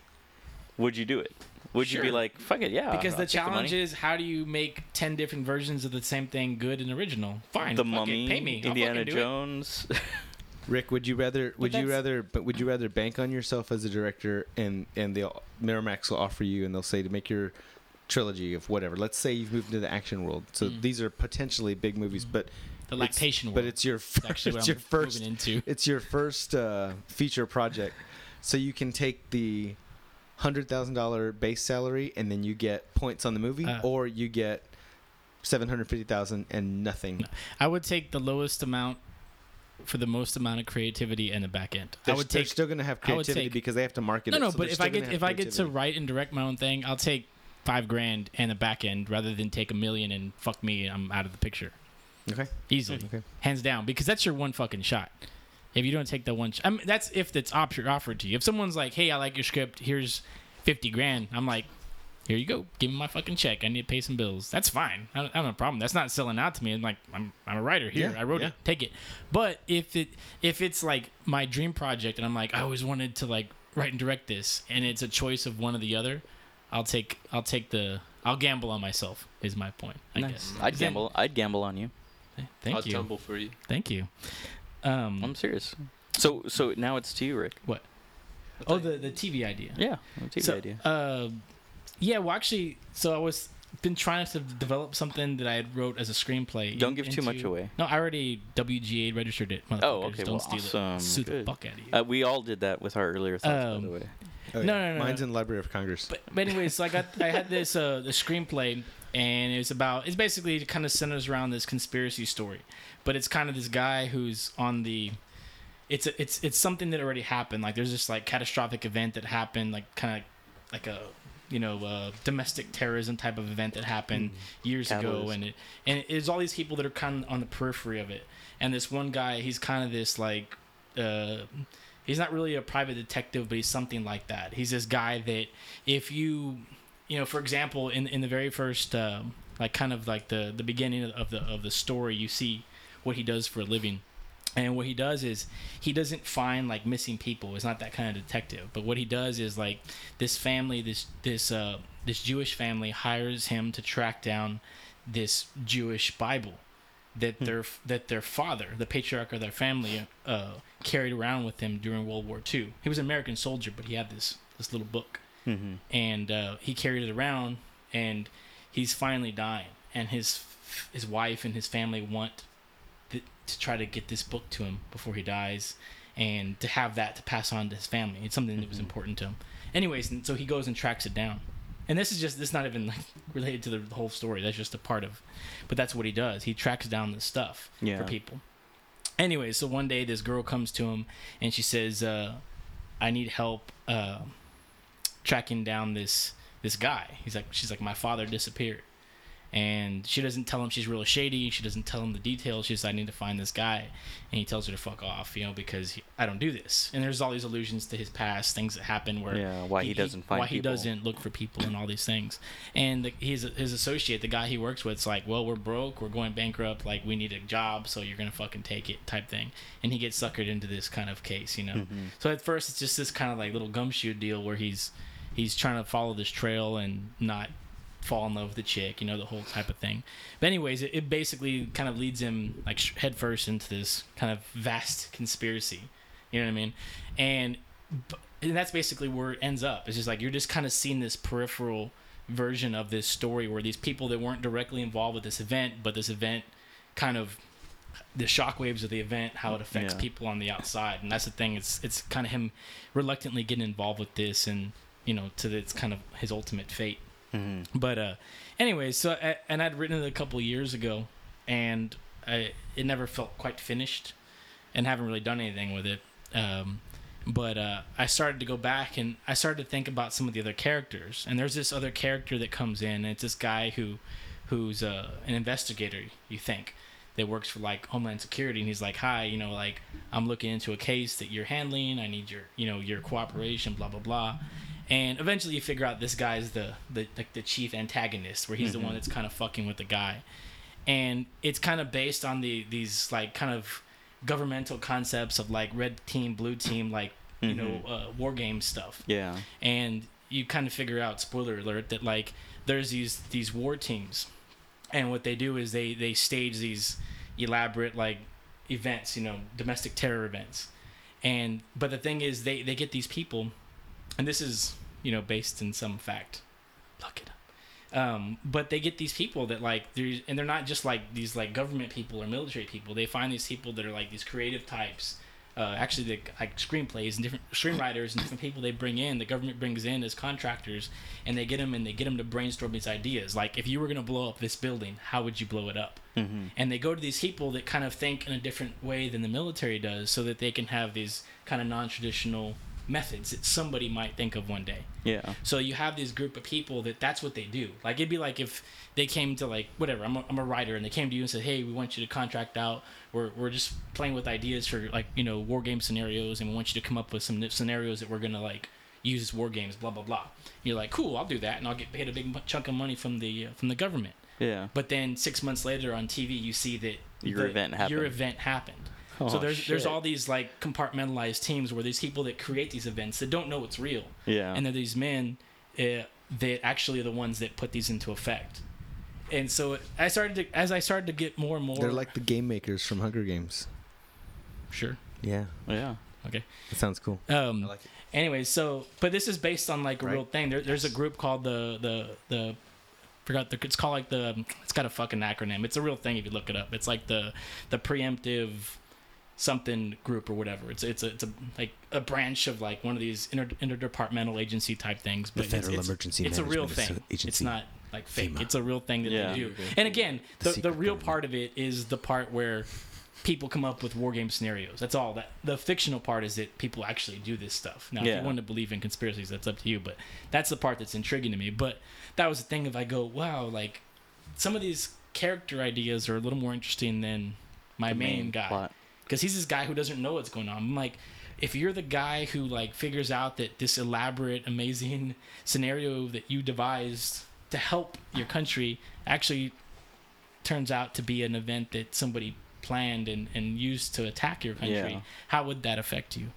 Would you do it? Would you be like, fuck it, yeah?
because
I'll
the
take money."
challenge is how do you make ten different versions of the same thing good and original? Fine,
the
fuck
Mummy,
it, pay me,
Indiana
fucking do it.
Jones.
Rick, would you rather? Would you rather? But would you rather bank on yourself as a director and and the Miramax will offer you and they'll say to make your trilogy of whatever. Let's say you've moved into the action world, so
Mm.
these are potentially big movies, but
The
it's-
lactation
But it's your first.
actually
It's your first.
moving into.
It's your first uh, feature project, so you can take the hundred thousand dollar base salary and then you get points on the movie,
Uh.
or you get seven hundred fifty thousand and nothing.
I would take the lowest amount for the most amount of creativity and the back end.
They're,
I would
they're
take
still going to have creativity
take-
because they have to market
no,
it.
no.
so
but if I get if I get to write and direct my own thing, I'll take five grand and the back end rather than take a million and fuck me, I'm out of the picture
okay,
easily,
okay,
hands down, because that's your one fucking shot. If you don't take the one, sh- I mean, that's if it's op- offered to you. If someone's like, "Hey, I like your script. Here's fifty grand," I'm like, "Here you go. Give me my fucking check. I need to pay some bills." That's fine. I don't, I don't have a problem. That's not selling out to me. I'm like, I'm, I'm a writer here.
Yeah,
I wrote
yeah.
it. Take it. But if it if it's like my dream project and I'm like, I always wanted to like write and direct this, and it's a choice of one or the other, I'll take I'll take the I'll gamble on myself. Is my point. I
Nice.
guess.
I'd
Then-
gamble. I'd gamble on you.
Thank you.
I'll
you.
tumble for you.
Thank you. Um,
I'm serious. So so now it's to you, Rick. What?
Oh, the the TV idea.
Yeah, TV
so,
idea.
Uh, yeah. Well, actually, so I was been trying to develop something that I had wrote as a screenplay.
Don't
in-
give too much away.
No, I already WGA registered it.
Oh, okay,
Don't
well,
steal
awesome.
it. Sue the
Good.
fuck out of you.
Uh, we all did that with our earlier thoughts, by
Um,
the way.
Oh,
No,
yeah.
no, no,
Mine's
no.
in the Library of Congress.
But, but anyways, so I got I had this uh the screenplay and it's about it's basically it kind of centers around this conspiracy story, but it's kind of this guy who's on the it's a, it's it's something that already happened. Like there's this like catastrophic event that happened, like kind of like a you know uh, domestic terrorism type of event that happened years ago, and it and it's all these people that are kind of on the periphery of it. And this one guy, he's kind of this like. Uh, he's not really a private detective, but he's something like that. He's this guy that if you, you know, for example, in in the very first, um, like kind of like the the beginning of the of the story, you see what he does for a living. And what he does is he doesn't find like missing people. It's not that kind of detective. But what he does is like this family, this this uh this Jewish family hires him to track down this Jewish Bible that their that their father, the patriarch of their family, uh, carried around with him during World War II. He was an American soldier, but he had this this little book,
Mm-hmm.
and uh, he carried it around, and he's finally dying, and his his wife and his family want th- to try to get this book to him before he dies, and to have that to pass on to his family. It's something that was important to him. Anyways, and so he goes and tracks it down. And this is just this is not even like related to the, the whole story. That's just a part of, but that's what he does. He tracks down this stuff
Yeah.
for people. Anyway, so one day this girl comes to him and she says, uh, "I need help uh, tracking down this this guy." He's like, she's like, "My father disappeared," and she doesn't tell him she's real shady. She doesn't tell him the details. She's, "I need to find this guy," and he tells her to fuck off, you know, because he, I don't do this. And there's all these allusions to his past, things that happen where
Yeah, why he doesn't find
why he doesn't look for people and all these things. And the, his his associate, the guy he works with, is like, well, we're broke, we're going bankrupt, like we need a job, so you're gonna fucking take it, type thing. And he gets suckered into this kind of case, you know.
Mm-hmm.
So at first, it's just this kind of like little gumshoe deal where he's he's trying to follow this trail and not fall in love with the chick, you know, the whole type of thing. But anyways, it, it basically kind of leads him like sh- headfirst into this kind of vast conspiracy. You know what I mean? And and that's basically where it ends up. It's just like you're just kind of seeing this peripheral version of this story where these people that weren't directly involved with this event, but this event kind of the shockwaves of the event, how it mm, affects
Yeah.
people on the outside, and that's the thing. It's it's kind of him reluctantly getting involved with this, and you know, to it's kind of his ultimate fate.
Mm-hmm.
But uh, anyways, so I, and I'd written it a couple years ago, and I, it never felt quite finished, and haven't really done anything with it. Um, but uh, I started to go back and I started to think about some of the other characters, and there's this other character that comes in, and it's this guy who, who's uh, an investigator. You think that works for like Homeland Security, and he's like, "Hi, you know, like I'm looking into a case that you're handling. I need your, you know, your cooperation. Blah blah blah." And eventually, you figure out this guy's the the like the chief antagonist, where he's the one that's kind of fucking with the guy, and it's kind of based on the these like kind of governmental concepts of like red team, blue team, like you know, uh, war game stuff.
Yeah.
and you kind of figure out spoiler alert that like there's these these war teams. And what they do is they they stage these elaborate like events you know domestic terror events. And but the thing is they they get these people and this is you know based in some fact look it up um, but they get these people that like there's and they're not just like these like government people or military people they find these people that are like these creative types uh, actually the like screenplays and different screenwriters and different people they bring in. The government brings in as contractors, and they get them and they get them to brainstorm these ideas. Like if you were gonna blow up this building, how would you blow it up?
Mm-hmm.
And they go to these people that kind of think in a different way than the military does, so that they can have these kind of non-traditional methods that somebody might think of one day.
Yeah.
So you have this group of people that that's what they do. Like it'd be like if they came to like whatever. I'm a, I'm a writer and they came to you and said, "Hey, we want you to contract out. We're we're just playing with ideas for like you know war game scenarios, and we want you to come up with some scenarios that we're gonna like use as war games. Blah blah blah." You're like, "Cool, I'll do that, and I'll get paid a big chunk of money from the uh, from the government."
Yeah.
But then six months later on TV, you see that
Your
the-
event happened.
Your event happened.
Oh,
so there's there's all these like compartmentalized teams where these people that create these events that don't know what's real
Yeah.
and they're these men uh, that actually are the ones that put these into effect. And so I started to, as I started to get more and more.
They're like the game makers from Hunger Games.
sure,
Yeah,
yeah.
okay.
that sounds cool.
Um,
like it.
anyway, so but this is based on like a real thing. There, there's a group called the the the forgot the it's called like the it's got a fucking acronym. It's a real thing if you look it up. It's like the the preemptive something group or whatever. It's it's a, it's a like a branch of like one of these inter, interdepartmental agency type things. But it's,
Federal
it's,
Emergency
it's a real
Management
thing. It's not like fake.
FEMA.
It's a real thing that
Yeah.
they do. And again,
The
the, the, real
government.
part of it is the part where people come up with war game scenarios. That's all. That the fictional part is that people actually do this stuff. Now, if you want to believe in conspiracies, that's up to you. But that's the part that's intriguing to me. But that was the thing. If I go, wow, like some of these character ideas are a little more interesting than my
The
main, guy
plot.
Because he's this guy who doesn't know what's going on. I'm like, if you're the guy who like figures out that this elaborate, amazing scenario that you devised to help your country actually turns out to be an event that somebody planned and, and used to attack your country,
Yeah.
how would that affect you?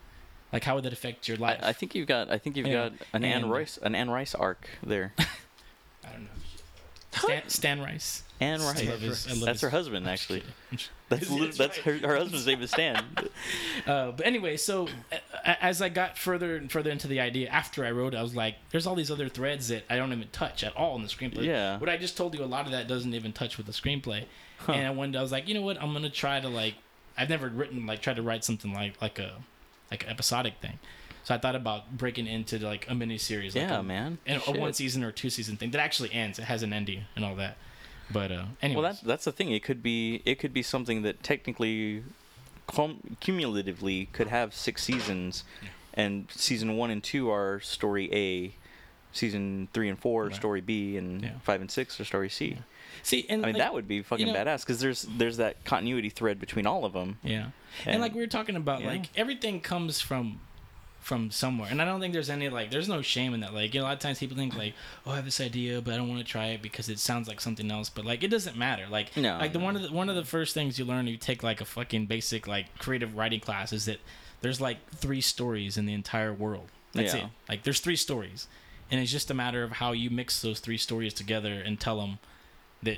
Like, how would that affect your life?
I, I think you've got. I think you've got an Anne Rice, an Anne Rice arc there.
I don't know. Stan, Stan Rice.
Anne
I
Rice.
love his- I love
That's
his-
her husband, actually. That's
That's
lit- that's her, her husband's name is Stan.
Uh, but anyway, so as I got further and further into the idea, after I wrote it, I was like, there's all these other threads that I don't even touch at all in the screenplay.
Yeah.
What I just told you, a lot of that doesn't even touch with the screenplay. And I wanted, I was like, you know what? I'm gonna try to like, I've never written like tried to write something like like a like an episodic thing. So I thought about breaking into like a mini series. Like
Yeah,
a,
man.
And a one season or two season thing that actually ends. It has an ending and all that. But uh, anyway.
Well, that's that's the thing. It could be it could be something that technically, cum- cumulatively, could have six seasons, and season one and two are story A, season three and four are
Right.
story B, and
Yeah.
five and six are story C.
See, and
I mean,
like,
that would be fucking
know-
badass because there's there's that continuity thread between all of them.
Yeah. And,
And-
like we were talking about,
yeah.
like everything comes from from somewhere. And I don't think there's any like there's no shame in that. Like, you know, a lot of times people think like, Oh, I have this idea but I don't want to try it because it sounds like something else. But like it doesn't matter. Like
No,
like the
no.
one of the one of the first things you learn you take like a fucking basic like creative writing class is that there's like three stories in the entire world. That's
Yeah.
it. Like there's three stories. And it's just a matter of how you mix those three stories together and tell them that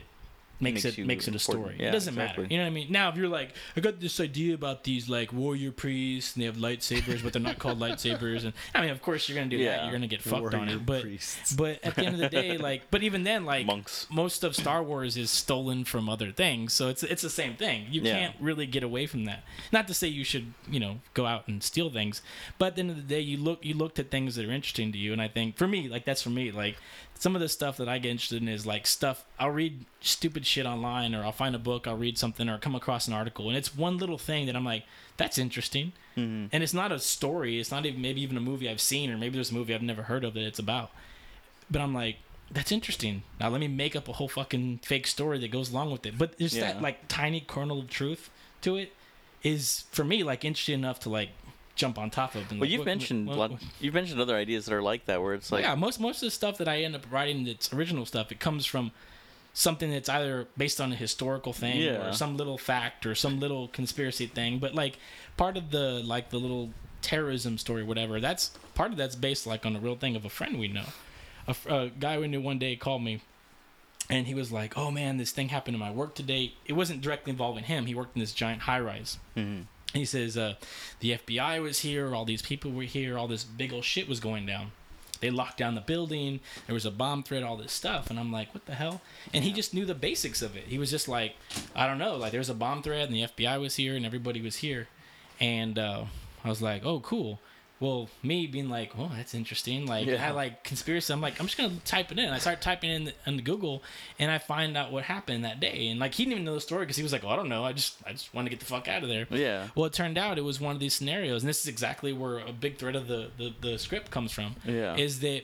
makes,
Makes
it makes it a story.
Yeah,
it doesn't matter. You know what I mean? Now, if you're like, I got this idea about these like warrior priests and they have lightsabers, but they're not called lightsabers, and I mean, of course, you're gonna do that. You're gonna get fucked on it. But
priests.
but at the end of the day, like, but even then, like,
Monks.
most of Star Wars is stolen from other things, so it's it's the same thing. You
Yeah.
can't really get away from that. Not to say you should, you know, go out and steal things, but at the end of the day, you look you looked at things that are interesting to you, and I think for me, like that's for me, like some of the stuff that I get interested in is like stuff I'll read stupid shit online, or I'll find a book, I'll read something, or come across an article, and it's one little thing that I'm like, that's interesting,
Mhm.
and it's not a story, it's not even maybe even a movie I've seen, or maybe there's a movie I've never heard of that it's about, but I'm like. That's interesting. Now let me make up a whole fucking fake story that goes along with it. But there's that like tiny kernel of truth to it is for me like interesting enough to like jump on top of.
Well,
like,
you've
what-
mentioned
what- what-
you've mentioned other ideas that are like that, where it's like
yeah, most most of the stuff that I end up writing that's original stuff, it comes from something that's either based on a historical thing
Yeah.
or some little fact or some little conspiracy thing. But like part of the like the little terrorism story, whatever, that's part of that's based like on a real thing of a friend we know. A, a guy we knew one day called me and he was like, "Oh man, this thing happened in my work today. It wasn't directly involving him. He worked in this giant high rise."
Mhm.
He says, uh, "The FBI was here. All these people were here. All this big old shit was going down. They locked down the building. There was a bomb threat. All this stuff." And I'm like, "What the hell?" And he just knew the basics of it. He was just like, "I don't know. Like, there's a bomb threat, and the FBI was here, and everybody was here." and uh, I was like, oh, cool. Well, me being like, oh, that's interesting. Like,
Yeah.
I like conspiracy. I'm like, I'm just gonna type it in. I start typing in in Google, and I find out what happened that day. And like, he didn't even know the story because he was like, oh, I don't know. I just, I just want to get the fuck out of there.
Yeah.
Well, it turned out it was one of these scenarios, and this is exactly where a big thread of the the, the script comes from.
Yeah.
Is that,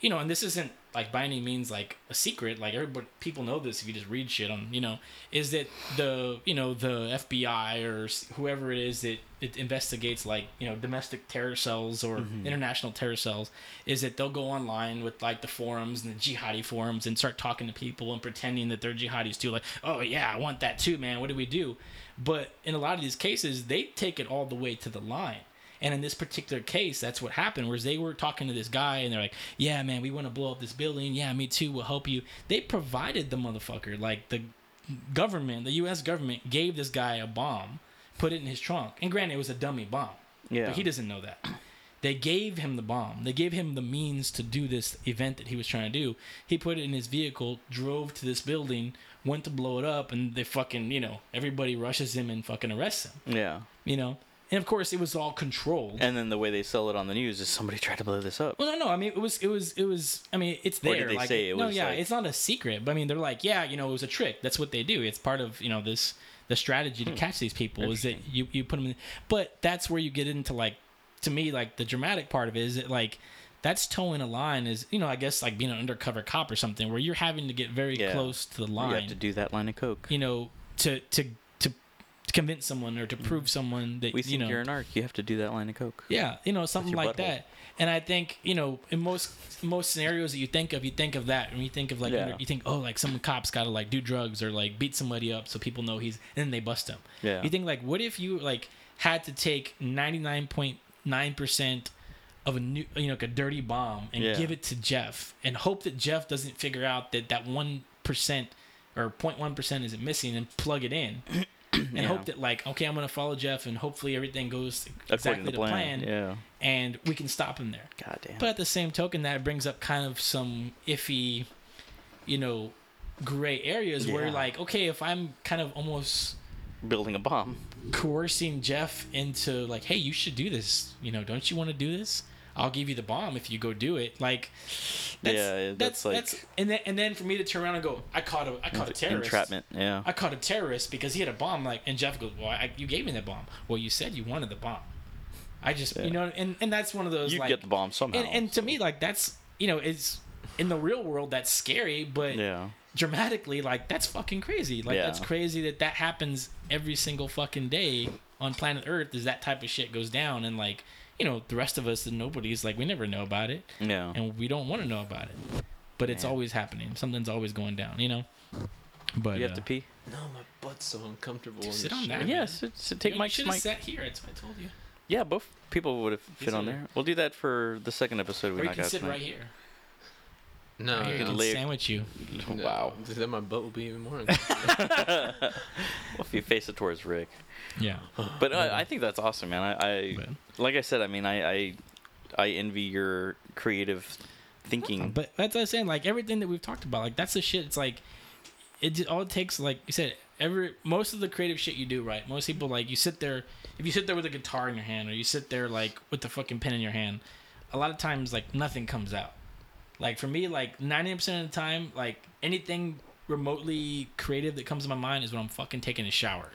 you know, and this isn't like by any means like a secret. Like everybody, people know this if you just read shit on, you know, is that the you know the FBI or whoever it is that it investigates like you know domestic terror cells or mm-hmm. international terror cells is that they'll go online with like the forums and the jihadi forums and start talking to people and pretending that they're jihadis too like oh yeah i want that too man. What do we do? But in a lot of these cases they take it all the way to the line and in this particular case, that's what happened. Whereas they were talking to this guy, and they're like, "Yeah, man, we want to blow up this building. Yeah, me too. We'll help you." They provided the motherfucker, like the government, the U.S. government, gave this guy a bomb, put it in his trunk, and granted, it was a dummy bomb.
Yeah.
But he doesn't know that. They gave him the bomb. They gave him the means to do this event that he was trying to do. He put it in his vehicle, drove to this building, went to blow it up, and they fucking, you know, everybody rushes him and fucking arrests him.
Yeah.
You know, and of course, it was all controlled.
And then the way they sell it on the news is somebody tried to blow this up.
Well, no, no. I mean, it was, it was, it was. I mean, it's
Or
there.
did they
like,
say it
no,
was,
yeah,
like-
it's not a secret. But I mean, they're like, yeah, you know, it was a trick. That's what they do. It's part of you know this the strategy
Hmm.
to catch these people is that you you put them in. But that's where you get into like, to me, like the dramatic part of it is that like. That's towing a line is you know I guess like being an undercover cop or something where you're having to get very
Yeah.
close to the line.
You have to do that line of coke.
you know to to to convince someone or to prove someone that
Mm-hmm. We
you
think
know
you're an arc. You have to do that line of coke.
yeah, you know, something like that. And I think you know, in most most scenarios that you think of, you think of that, and you think of like
Yeah.
you think, oh, like some cops got to like do drugs or like beat somebody up so people know he's, and then they bust him.
Yeah.
You think like, what if you like had to take ninety nine point nine percent of a new, you know, like a dirty bomb and
Yeah.
give it to Jeff and hope that Jeff doesn't figure out that that one percent or 0.1 percent is missing and plug it in. And
Yeah.
hope that like okay, I'm gonna follow Jeff, and hopefully everything goes exactly
to
to
plan.
plan
Yeah.
and we can stop him there.
God damn.
But at the same token, that brings up kind of some iffy, you know, gray areas where like, okay, if I'm kind of almost
Building a bomb.
coercing Jeff into like, hey, you should do this. You know, don't you want to do this? I'll give you the bomb if you go do it. Like, that's,
Yeah,
that's,
that's like-
that's and then and then for me to turn around and go, I caught a I caught a terrorist.
Entrapment. Yeah.
I caught a terrorist because he had a bomb. Like, and Jeff goes, "Well, I, you gave me the bomb. Well, you said you wanted the bomb. I just,
Yeah.
you know, and and that's one of those
You
like,
get the bomb somehow.
and, and to me, like that's you know, it's in the real world that's scary, but
Yeah.
dramatically, like that's fucking crazy. Like
Yeah.
that's crazy that that happens every single fucking day on planet Earth. Is that type of shit goes down, and like you know, the rest of us and nobody's like we never know about it,
Yeah.
and we don't want to know about it. But it's always happening. Something's always going down. You know. But
You have
uh,
to pee.
No, my butt's so uncomfortable. in
Sit on
chair.
that.
Yeah. So, so take
you
my
should have sat here. That's what I told you.
Yeah, both people would have fit on there. We'll do that for the second episode we
Or you
knock
can
out
sit
tonight.
right here.
No,
Right here,
can
I can
lay-
sandwich you.
no,
Wow.
Then my butt will be even more uncomfortable.
Well, if you face it towards Rick.
Yeah.
But uh, I think that's awesome, man. I, I
But-
like I said. I mean, I, I, I envy your creative thinking.
But that's what I'm saying. Like everything that we've talked about, like that's the shit. It's like it just, all it takes. Like you said, every most of the creative shit you do, right? Most people like you sit there. If you sit there with a guitar in your hand, or you sit there like with the fucking pen in your hand, a lot of times like nothing comes out. Like for me, like ninety percent of the time, like anything remotely creative that comes to my mind is when I'm fucking taking a shower.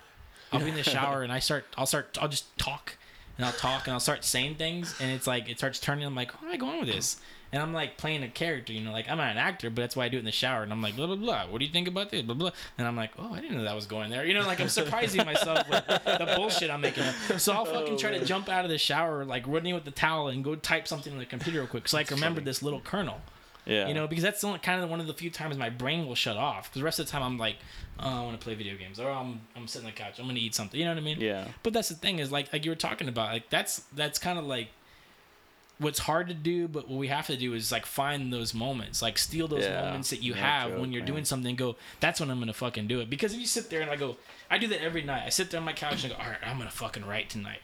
I'll be in the shower and I start. I'll start. I'll just talk and I'll talk and I'll start saying things and it's like it starts turning. I'm like, where am I going with this? And I'm like playing a character, you know, like I'm not an actor, but that's why I do it in the shower. And I'm like, blah blah blah. What do you think about this? Blah blah. And I'm like, oh, I didn't know that was going there. You know, like I'm surprising myself with the bullshit I'm making up. So I'll fucking try to jump out of the shower, like running with the towel, and go type something on the computer real quick, so I can remember this little kernel.
Yeah.
You know, because that's kind of one of the few times my brain will shut off. Because the rest of the time I'm like, oh, I want to play video games, or I'm I'm sitting on the couch, I'm gonna eat something. You know what I mean?
Yeah.
But that's the thing is like like you were talking about like that's that's kind of like what's hard to do, but what we have to do is like find those moments, like steal those
Yeah.
moments that you
No
have
joke,
when you're
man.
doing something. and Go, that's when I'm gonna fucking do it. Because if you sit there and I go, I do that every night. I sit there on my couch and I go, all right, I'm gonna fucking write tonight,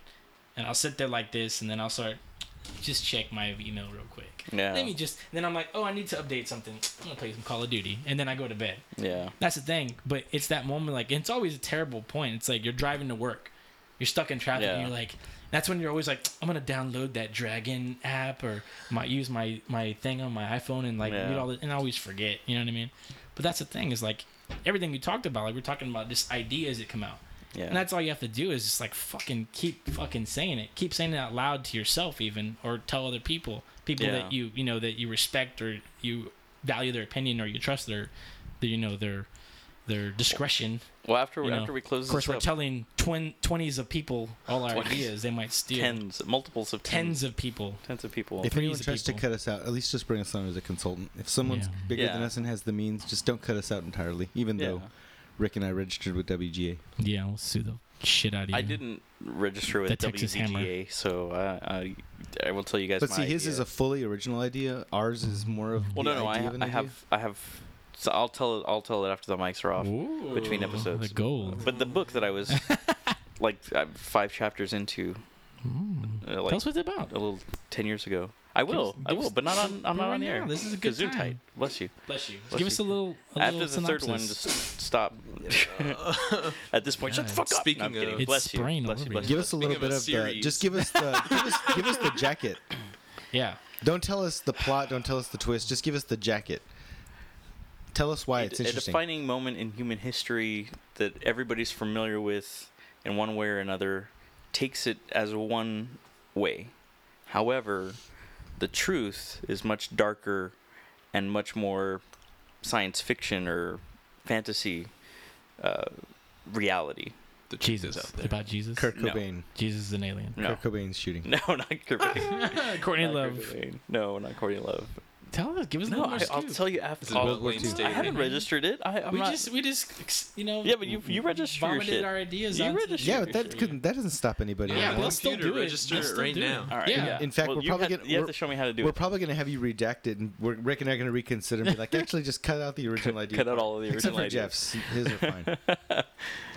and I'll sit there like this, and then I'll start just check my email real quick.
Yeah.
Let me just. Then I'm like, oh, I need to update something. I'm gonna play some Call of Duty, and then I go to bed.
Yeah.
That's the thing. But it's that moment, like, it's always a terrible point. It's like you're driving to work, You're stuck in traffic, and you're like, that's when you're always like, I'm gonna download that Dragon app or might use my my thing on my iPhone and like
Yeah.
read all the, and I always forget. You know what I mean? But that's the thing is like everything we talked about. Like we're talking about just ideas that come out.
Yeah.
And that's all you have to do is just like fucking keep fucking saying it. Keep saying it out loud to yourself even or tell other people. People
Yeah.
that you you know that you respect or you value their opinion or you trust their, their you know their their discretion.
well, after
you know.
after we close
Of course,
this
we're
up,
telling twin twenties of people all our
20s.
ideas. They might steal
tens, multiples of
tens
tens,
of people.
tens of people.
If anyone
Threes of
tries to cut us out, at least just bring us on as a consultant. If someone's
Yeah.
bigger than us and has the means, just don't cut us out entirely. Even
yeah.
though Rick and I registered with WGA.
Yeah, we'll sue the shit out of you.
I didn't register with
The Texas Hammer.
So I, I I will tell you guys.
But
my
see, his
idea.
is a fully original idea. Ours is more of
Well,
the
no, no, I,
idea of an
I have I have. So I'll tell it. I'll tell it after the mics are off. between episodes.
The gold.
But the book that I was like uh, five chapters into, uh,
Tell
like
us what it's about.
a little ten years ago. I will,
us-
I will, but not on. I'm
but
not
right
on the air.
this is a good
Gesundheit.
time.
Bless you.
Bless you.
Bless
Give us a little. A
After
little
the third one, just stop. At this point, shut the fuck up.
Speaking
No, I'm
of-
It's
bless you. Bless you. Bless
you.
Give
you.
us a little bit
of
of,
a
the. Just give us the. give us give us the jacket.
Yeah.
Don't tell us the plot. Don't tell us the twist. Just give us the jacket. Tell us why
a,
it's
a defining moment in human history that everybody's familiar with in one way or another takes it as one way. However, the truth is much darker and much more science fiction or fantasy uh, reality.
The
Jesus.
is.
About Jesus.
Kurt
No.
Cobain.
Jesus is an alien.
No,
Kurt Cobain's shooting.
no, not Kurt Cobain.
Courtney
Not Kurt
Love.
Cobain. No, not Courtney Love.
Tell us. Give us a
No,
little more
I, I'll tell you after.
This is
I'll-
Will Wayne
I haven't registered it. I, I'm
we
not.
just we just you know
Yeah, but you- you register your shit.
our ideas
You
onto the
register
Yeah, but that couldn't. That doesn't stop anybody.
Yeah, we'll still do it.
register
We'll
it right now.
All right.
Yeah.
Yeah.
In fact, we're probably gonna-
You have to show me how to do it.
We're probably gonna have you redact it, and we're, Rick and I are gonna reconsider and be like, actually, just cut out the original idea.
Cut out all of the original
for
ideas.
Jeff's. His are fine.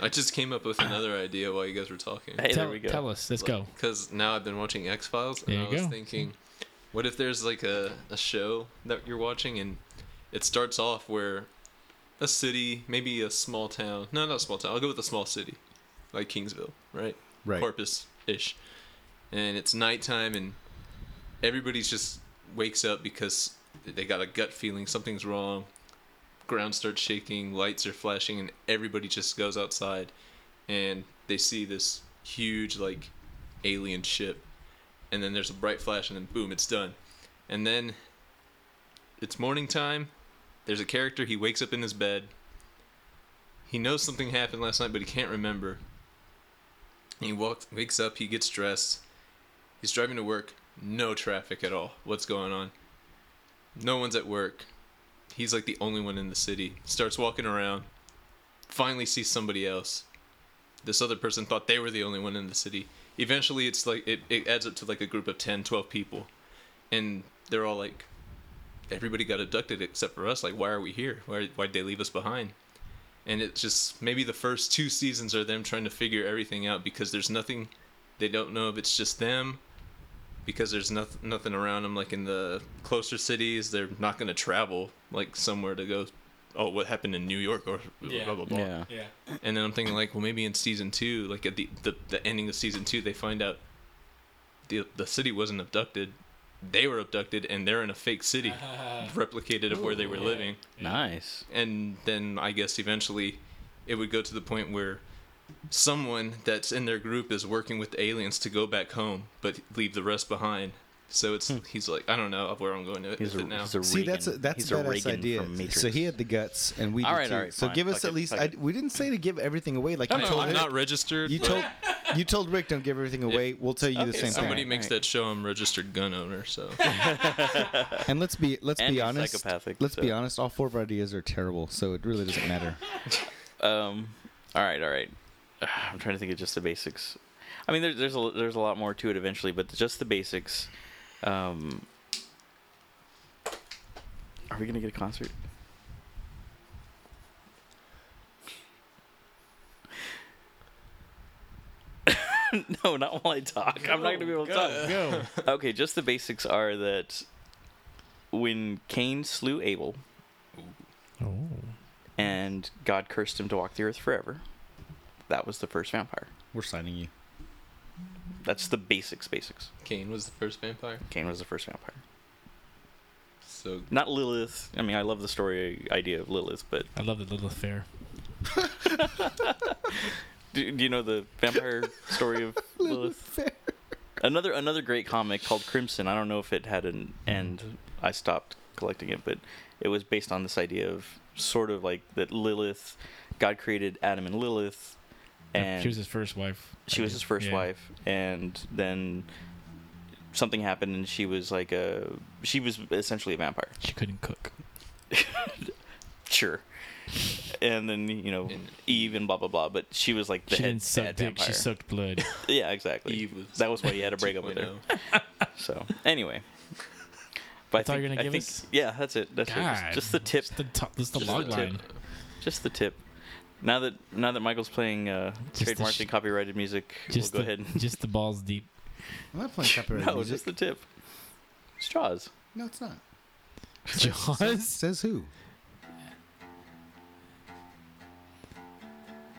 I just came up with another idea while you guys were talking.
Hey,
tell,
there we go.
tell us. Let's go.
Because now I've been watching X Files, and I was
go.
thinking, what if there's like a, a show that you're watching, and it starts off where a city, maybe a small town. No, not a small town. I'll go with a small city, like Kingsville, right?
Right.
Corpus ish. And it's nighttime, and everybody's just wakes up because they got a gut feeling something's wrong. Ground starts shaking, lights are flashing, and everybody just goes outside and they see this huge, like, alien ship. And then there's a bright flash, and then boom, it's done. And then it's morning time. There's a character, he wakes up in his bed. He knows something happened last night, but he can't remember. He walks, wakes up, he gets dressed. He's driving to work. No traffic at all. What's going on? No one's at work. He's like the only one in the city. Starts walking around. Finally sees somebody else. This other person thought they were the only one in the city. Eventually, it's like it, it adds up to like a group of 10, 12 people. And they're all like, everybody got abducted except for us. Like, why are we here? Why, why'd they leave us behind? and it's just maybe the first two seasons are them trying to figure everything out because there's nothing they don't know if it's just them because there's nothing nothing around them like in the closer cities they're not going to travel like somewhere to go oh what happened in New York or
Yeah.
blah blah blah
Yeah.
Yeah.
and then I'm thinking like well maybe in season 2 like at the the, the ending of season 2 they find out the the city wasn't abducted they were abducted and they're in a fake city replicated of where they were
yeah.
living
Nice.
and then I guess eventually it would go to the point where someone that's in their group is working with aliens to go back home, but leave the rest behind. So it's he's like I don't know where I'm going to
He's
with
a,
now.
he's a
See, that's a, that's
he's
a
a
badass
Reagan
idea.
from
So he had the guts, and we
All
did
right,
too.
all right,
so
fine.
give us
Fuck
at
it,
least.
fuck
I, we didn't say to give everything away. Like
no,
you
no,
told
I'm
Rick-
not registered.
You told you told Rick don't give everything away. We'll tell you the
Okay,
same
somebody
thing.
makes
Alright.
that show. I'm registered gun owner, so
And let's be let's
And
be honest.
psychopathic,
let's be honest. All four of our ideas are terrible, so it really doesn't matter.
Um. All right. All right. I'm trying to think of just the basics. I mean, there's there's a there's a lot more to it eventually, but just the basics. Um. Are we gonna get a concert? no, not while I talk. I'm not gonna be able to talk.
Go.
Okay, just the basics are that when Cain slew Abel
Oh.
and God cursed him to walk the earth forever, that was the first vampire.
We're signing you.
That's the basics. Basics.
Cain was the first vampire.
Cain was the first vampire.
So
Not Lilith. I mean, I love the story idea of Lilith, but
I love the Lilith Fair.
do, do you know the vampire story of Lilith? Another another great comic called Crimson. I don't know if it had an end. I stopped collecting it, but it was based on this idea of sort of like that Lilith, God created Adam and Lilith, and
she was his first wife.
she was his first
Yeah.
wife, and then something happened, and she was like a she was essentially a vampire.
She couldn't cook.
Sure. And then you know
And-
Eve and blah blah blah, but she was like the
she
head,
didn't suck
head
dick.
vampire.
She sucked blood.
Yeah, exactly.
Eve was
that was why you had to break up with her. So anyway, but
That's
I
all
think,
you're gonna
I
give
think
us?
yeah, that's it. That's it. Just, just the tip.
Just the top. Just the
Just the
log
tip.
line.
Just the tip. Now that now that Michael's playing uh,
Just
trademarked
sh-
and copyrighted music,
Just
we'll
the,
go ahead.
just the balls deep.
I'm not playing copyright
no,
music.
just the tip. Straws.
No, it's not.
Jaws.
Says who?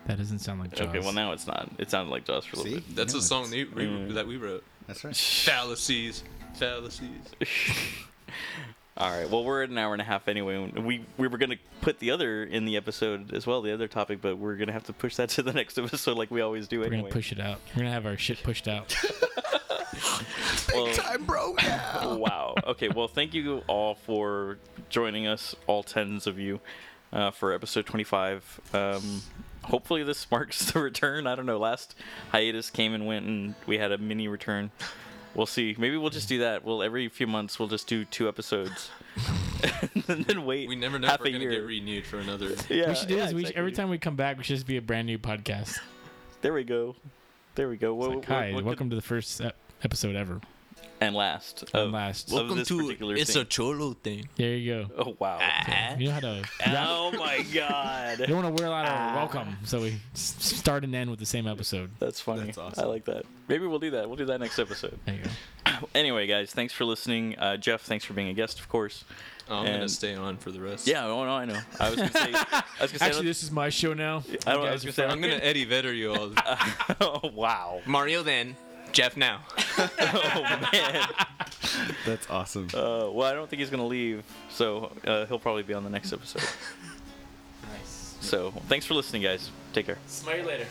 That doesn't sound like Jaws.
Okay, well now it's not. It sounded like Jaws for a little
See?
bit.
That's
Yeah,
a song that we,
Mm.
that we wrote.
That's right.
Fallacies. Fallacies.
All right. Well, we're at an hour and a half anyway. We we were gonna put the other in the episode as well, the other topic, but we're gonna have to push that to the next episode, like we always do
We're
anyway.
gonna push it out. We're gonna have our shit pushed out.
Well,
Time, bro. Yeah.
wow. Okay. Well, thank you all for joining us, all tens of you, uh, for episode 25. Um, hopefully, this marks the return. I don't know. Last hiatus came and went, and we had a mini return. We'll see. Maybe we'll just do that. We'll every few months we'll just do two episodes, and then wait.
We never know
half
if we're gonna
year.
get renewed for another.
Yeah,
we should do
yeah,
this. We should, every time we come back, we should just be a brand new podcast.
There we go. There we go.
It's
What-
like,
what-
hi,
what could-
welcome to the first episode ever.
And last.
And
of-
last.
of this particular thing.
cholo thing.
There you go.
Oh wow.
You know how to.
oh my
You
god.
don't want to wear a lot of welcome, so we start and end with the same episode.
That's funny.
That's awesome.
I like that. Maybe we'll do that. We'll do that next episode.
There you go.
Anyway, guys, thanks for listening. Uh, Jeff, thanks for being a guest, of course.
Oh, I'm gonna stay on for the rest.
Yeah, oh no, I know. I was gonna say. I was gonna say.
Actually, this is my show now.
I don't- I was gonna say,
I'm gonna Eddie Vedder you all.
oh wow.
Mario then, Jeff now.
Oh man.
That's awesome.
Uh, well, I don't think he's gonna leave, so uh, he'll probably be on the next episode.
Nice.
So, thanks for listening, guys. Take care.
Smile you later.